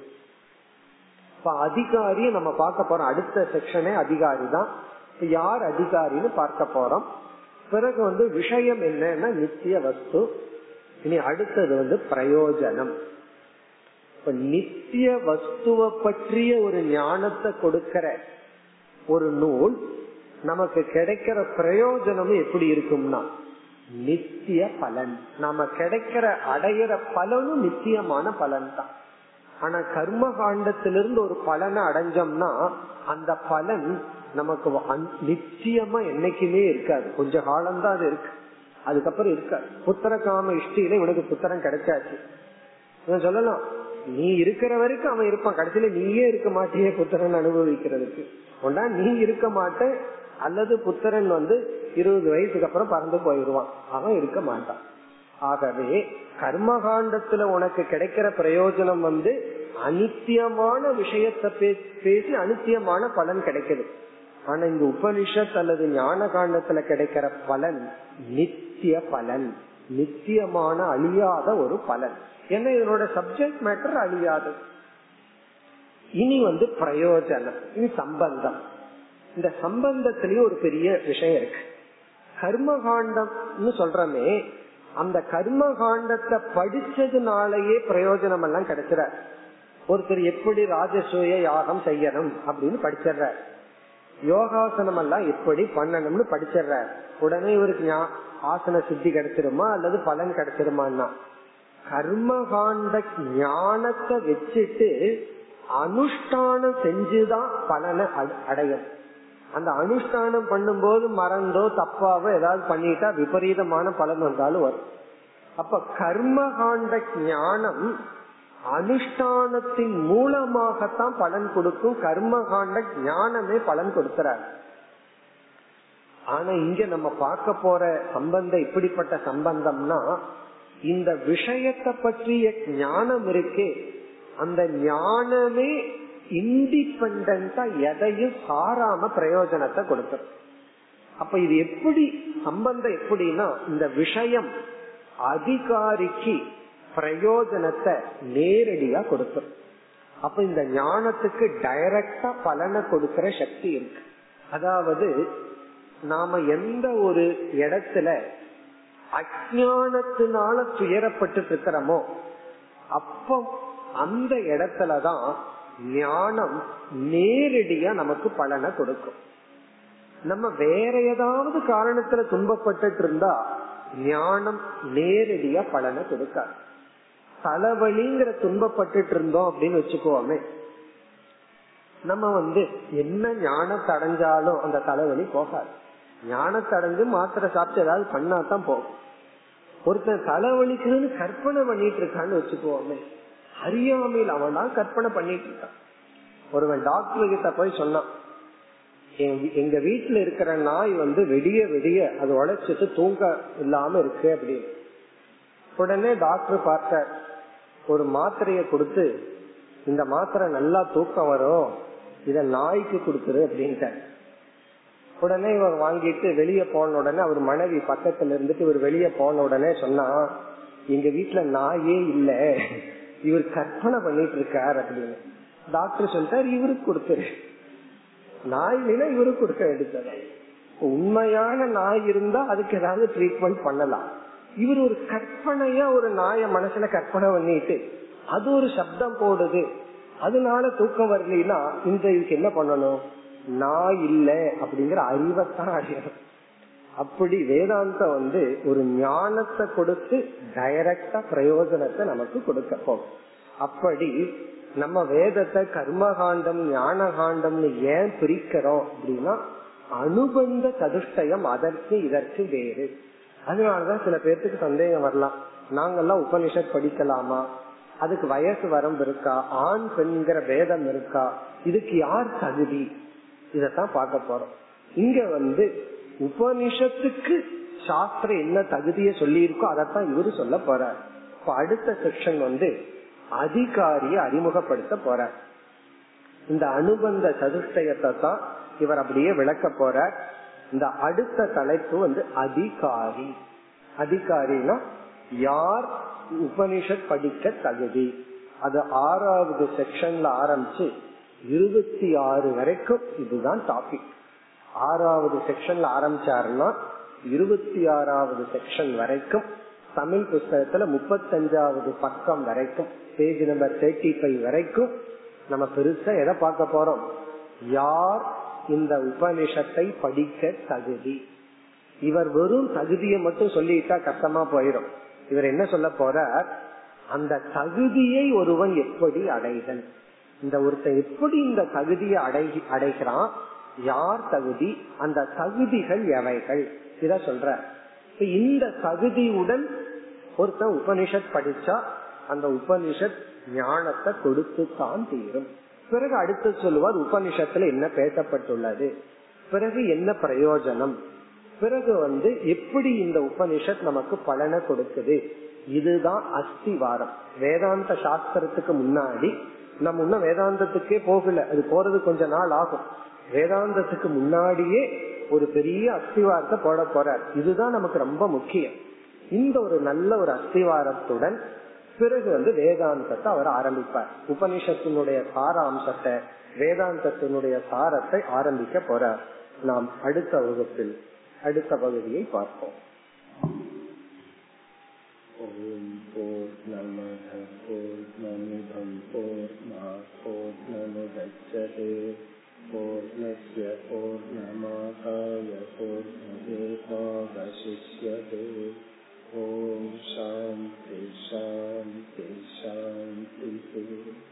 S1: இப்ப அதிகாரி நம்ம பார்க்க போறோம். அடுத்த செக்ஷனே அதிகாரி தான். யார் அதிகாரின்னு பார்க்க போறோம். பிறகு வந்து விஷயம் என்னன்னா நித்திய வஸ்து. இனி அடுத்தது வந்து பிரயோஜனம். இப்ப நித்திய வஸ்துவ பற்றிய ஒரு ஞானத்தை கொடுக்கிற ஒரு நூல் நமக்கு கிடைக்கிற பிரயோஜனமும் எப்படி இருக்கும்னா நித்திய பலன். நாம கிடைக்கிற அடையிற பலனும் நித்தியமான பலன் தான் ஆனா கர்ம காண்டத்திலிருந்து ஒரு பலனை அடைஞ்சோம்னா அந்த பலன் நமக்கு நிச்சயமா என்னைக்குமே இருக்காது. கொஞ்ச காலம் தான் அது இருக்கு. அதுக்கப்புறம் இருக்காது. புத்திர காம இஷ்டியில இவனுக்கு புத்திரம் கிடைச்சாச்சு. சொல்லலாம் நீ இருக்கிற வரைக்கும் அவன் இருப்பான். கடைசியில நீயே இருக்க மாட்டியே புத்திரன் அனுபவிக்கிறதுக்கு. ஒன்னா நீ இருக்க மாட்ட அல்லது புத்திரன் வந்து இருபது வயசுக்கு அப்புறம் பறந்து போயிடுவான் அவன் இருக்க மாட்டான். ஆகவே கர்மகாண்டத்துல உனக்கு கிடைக்கிற பிரயோஜனம் வந்து அனித்தியமான விஷயத்தை பேசி அனித்தியமான பலன் கிடைக்குது. ஆனா இந்த உபனிஷத் அல்லது ஞான காண்டத்துல கிடைக்கிற பலன் நித்திய பலன். நித்தியமான அழியாத ஒரு பலன். ஏன்னா இதனோட சப்ஜெக்ட் மேட்டர் அழியாது. இனி வந்து பிரயோஜனம். இது சம்பந்தம். இந்த சம்பந்தத்திலேயே ஒரு பெரிய விஷயம் இருக்கு. கர்மகாண்டம்னு சொல்றமே அந்த கர்ம காண்டத்தை படிச்சதுனாலயே பிரயோஜனம் எல்லாம் கிடைச்சிட. ஒருத்தர் எப்படி ராஜசூய யாகம் செய்யணும் அப்படின்னு படிச்சிடுற. யோகாசனம் எல்லாம் எப்படி பண்ணணும்னு படிச்சிடுற. உடனே இவருக்கு ஆசன சித்தி கிடைச்சிருமா அல்லது பலன் கிடைச்சிருமான்னா? கர்மகாண்ட ஞானத்தை வச்சுட்டு அனுஷ்டானம் செஞ்சுதான் பலனை அடையும் அந்த அனுஷ்டானம் பண்ணும்போது மறந்தோ தப்பாவோ ஏதாவது பண்ணிட்டா விபரீதமான பலன் வந்தாலும் வரும். அப்ப கர்மகாண்ட ஞானம் அனுஷ்டானத்தின் மூலமாகத்தான் பலன் கொடுக்கும். கர்மகாண்ட ஞானமே பலன் கொடுக்கிறார். ஆனா இங்க நம்ம பார்க்க போற சம்பந்தம் இப்படிப்பட்ட சம்பந்தம்னா இந்த விஷயத்தை பற்றிய ஞானம் இருக்கே. அந்த ஞானமே இண்டிபெண்டா எதையும் சாராம பிரயோஜனத்தை கொடுக்கும் அப்ப இது எப்படி சம்பந்தம் எப்படின்னா இந்த விஷயம் அதிகாரிக்கு பிரயோஜனத்தை நேரடியா கொடுக்கும் அப்ப இந்த ஞானத்துக்கு டைரக்டா பலனை கொடுக்கிற சக்தி இருக்கு. அதாவது நாம எந்த ஒரு இடத்துல அஜானத்தினால துயரப்பட்டு இருக்கிறோமோ அப்போ அந்த இடத்துலதான் ஞானம் நேரடியா நமக்கு பலனை கொடுக்கும். நம்ம வேற ஏதாவது காரணத்துல துன்பப்பட்டு இருந்தா ஞானம் நேரடியா பலனை கொடுக்காது. தலைவலிங்கிற துன்பப்பட்டு இருந்தோம் அப்படின்னு வச்சுக்கோமே நம்ம வந்து என்ன ஞானம் அடைஞ்சாலும் அந்த தலைவலி போகாது. ஞானத்தை அடைஞ்சு மாத்திரை சாப்பிட்டு ஏதாவது பண்ணாதான் போகும். ஒருத்தன் தலைவலிக்குன்னு கற்பனை பண்ணிட்டு இருக்கான்னு வச்சுக்கோமே. அறியாமையில் அவன் தான் கற்பனை பண்ணிட்டு இருக்கான். ஒருவன் டாக்டர் கிட்ட போய் சொன்னான் எங்க வீட்டுல இருக்கிற நாய் வந்து வெடிய வெடிய அது உழைச்சிட்டு தூங்க இல்லாம இருக்கு அப்படின்னு. உடனே டாக்டர் பார்த்த ஒரு மாத்திரைய கொடுத்து இந்த மாத்திரை நல்லா தூக்கம் வரும் இத நாய்க்கு கொடுத்துரு அப்படின்ட்டு உடனே இவர் வாங்கிட்டு வெளியே போன உடனே அவர் மனைவி பக்கத்துல இருந்துட்டு இவர் வெளியே போன உடனே சொன்னா எங்க வீட்டுல நாயே இல்ல. இவர் கற்பனை பண்ணிட்டு இருக்கார் அப்படின்னு. டாக்டர் சொல்லிட்டார் இவருக்கு கொடுத்துரு நாய் இல்லைன்னா இவருக்கு கொடுக்க வேண்டியது உண்மையான நாய் இருந்தா அதுக்கு ஏதாவது ட்ரீட்மெண்ட் பண்ணலாம். இவர் ஒரு கற்பனையா ஒரு நாய மனசுல கற்பனை பண்ணிட்டு அது ஒரு சப்தம் போடுது. அதனால தூக்கம் வரலாம் இந்த இதுக்கு என்ன பண்ணணும்? நான் இல்லை அப்படிங்கிற அறிவைத்தான் அடையணும் அப்படி வேதாந்தம் வந்து ஒரு ஞானத்தை கொடுத்து டைரக்டா பிரயோஜனத்தை நமக்கு கொடுக்க போகும் அப்படி நம்ம வேதத்தை கர்மகாண்டம் ஞான காண்டம்னு ஏன் பிரிக்கிறோம் அப்படின்னா அனுபந்த சதுஷ்டயம் அதற்கு இதற்கு வேறு. அதனாலதான் சில பேர்த்துக்கு சந்தேகம் வரலாம். நாங்கெல்லாம் உபனிஷத் படிக்கலாமா? அதுக்கு வயசு வரம்பு இருக்கா? ஆண் பெண்கிற வேதம் இருக்கா? இதுக்கு யார் தகுதி? இதத்தான் பார்க்க போறோம். இங்க வந்து உபனிஷத்துக்கு சாஸ்திரம் என்ன தகுதியை சொல்லி இருக்கோ அதைத்தான் இவரு சொல்ல போறார். இப்ப அடுத்த செக்ஷன் வந்து அதிகாரிய அறிமுகப்படுத்த போற இந்த அனுபந்த சதுஷ்டயத்தை தான் இவர் அப்படியே விளக்க போற இந்த அடுத்த தலைப்பு வந்து அதிகாரி. அதிகாரினா யார் உபனிஷத் படிக்க தகுதி. அது ஆறாவது செக்ஷன்ல ஆரம்பிச்சு இருபத்தி ஆறு வரைக்கும் இதுதான் டாபிக் ஆறாவது செக்ஷன்ல ஆரம்பிச்சாருன்னா இருபத்தி ஆறாவது செக்ஷன் வரைக்கும் தமிழ் புஸ்தகத்துல முப்பத்தஞ்சாவது பக்கம் வரைக்கும் பேஜ் நம்பர் தேர்ட்டி ஃபைவ் வரைக்கும் நம்ம பெருசா எதை பார்க்க போறோம்? யார் இந்த உபனிஷத்தை படிக்க தகுதி? இவர் வெறும் தகுதியை மட்டும் சொல்லிட்டா கஷ்டமா போயிடும். இவர் என்ன சொல்ல போறார்? அந்த தகுதியை ஒருவன் எப்படி அடைதல்? இந்த ஒருத்தன் எப்படி இந்த தகுதியை அடை அடைகிறான்? யார் தகுதி? அந்த தகுதிகள் எவைகள்? இத சொல்ற இந்த தகுதியுடன் ஒருத்தன் உபனிஷத் படிச்சா அந்த உபனிஷத் ஞானத்தை கொடுத்து தான் தீரும். பிறகு அடுத்து சொல்லுவார் உபனிஷத்துல என்ன பேசப்பட்டுள்ளது? பிறகு என்ன பிரயோஜனம்? பிறகு வந்து எப்படி இந்த உபனிஷத் நமக்கு பலனை கொடுக்குது? இதுதான் அஸ்திவாரம். வேதாந்த சாஸ்திரத்துக்கு முன்னாடி நம்ம இன்னும் வேதாந்தத்துக்கே போகல. அது போறது கொஞ்ச நாள் ஆகும். வேதாந்தத்துக்கு முன்னாடியே ஒரு பெரிய அஸ்திவாரத்தை போட போறார். இதுதான் நமக்கு ரொம்ப முக்கியம். இந்த ஒரு நல்ல ஒரு அஸ்திவாரத்துடன் பிறகு வந்து வேதாந்தத்தை அவர் ஆரம்பிப்பார். உபனிஷத்தினுடைய சாராம்சத்தை வேதாந்தத்தினுடைய சாரத்தை ஆரம்பிக்க போறார். நாம் அடுத்த வகுப்பில் அடுத்த பகுதியை பார்ப்போம்.
S2: ஓம் போர் நமத போர் நமிதம் போர் மா போர் நமுதச்சதே பூர்ணய பூர்ணமாதாய பூர்ணமேவாவசிஷ்யते ॐ शान्ति शान्ति शान्तिः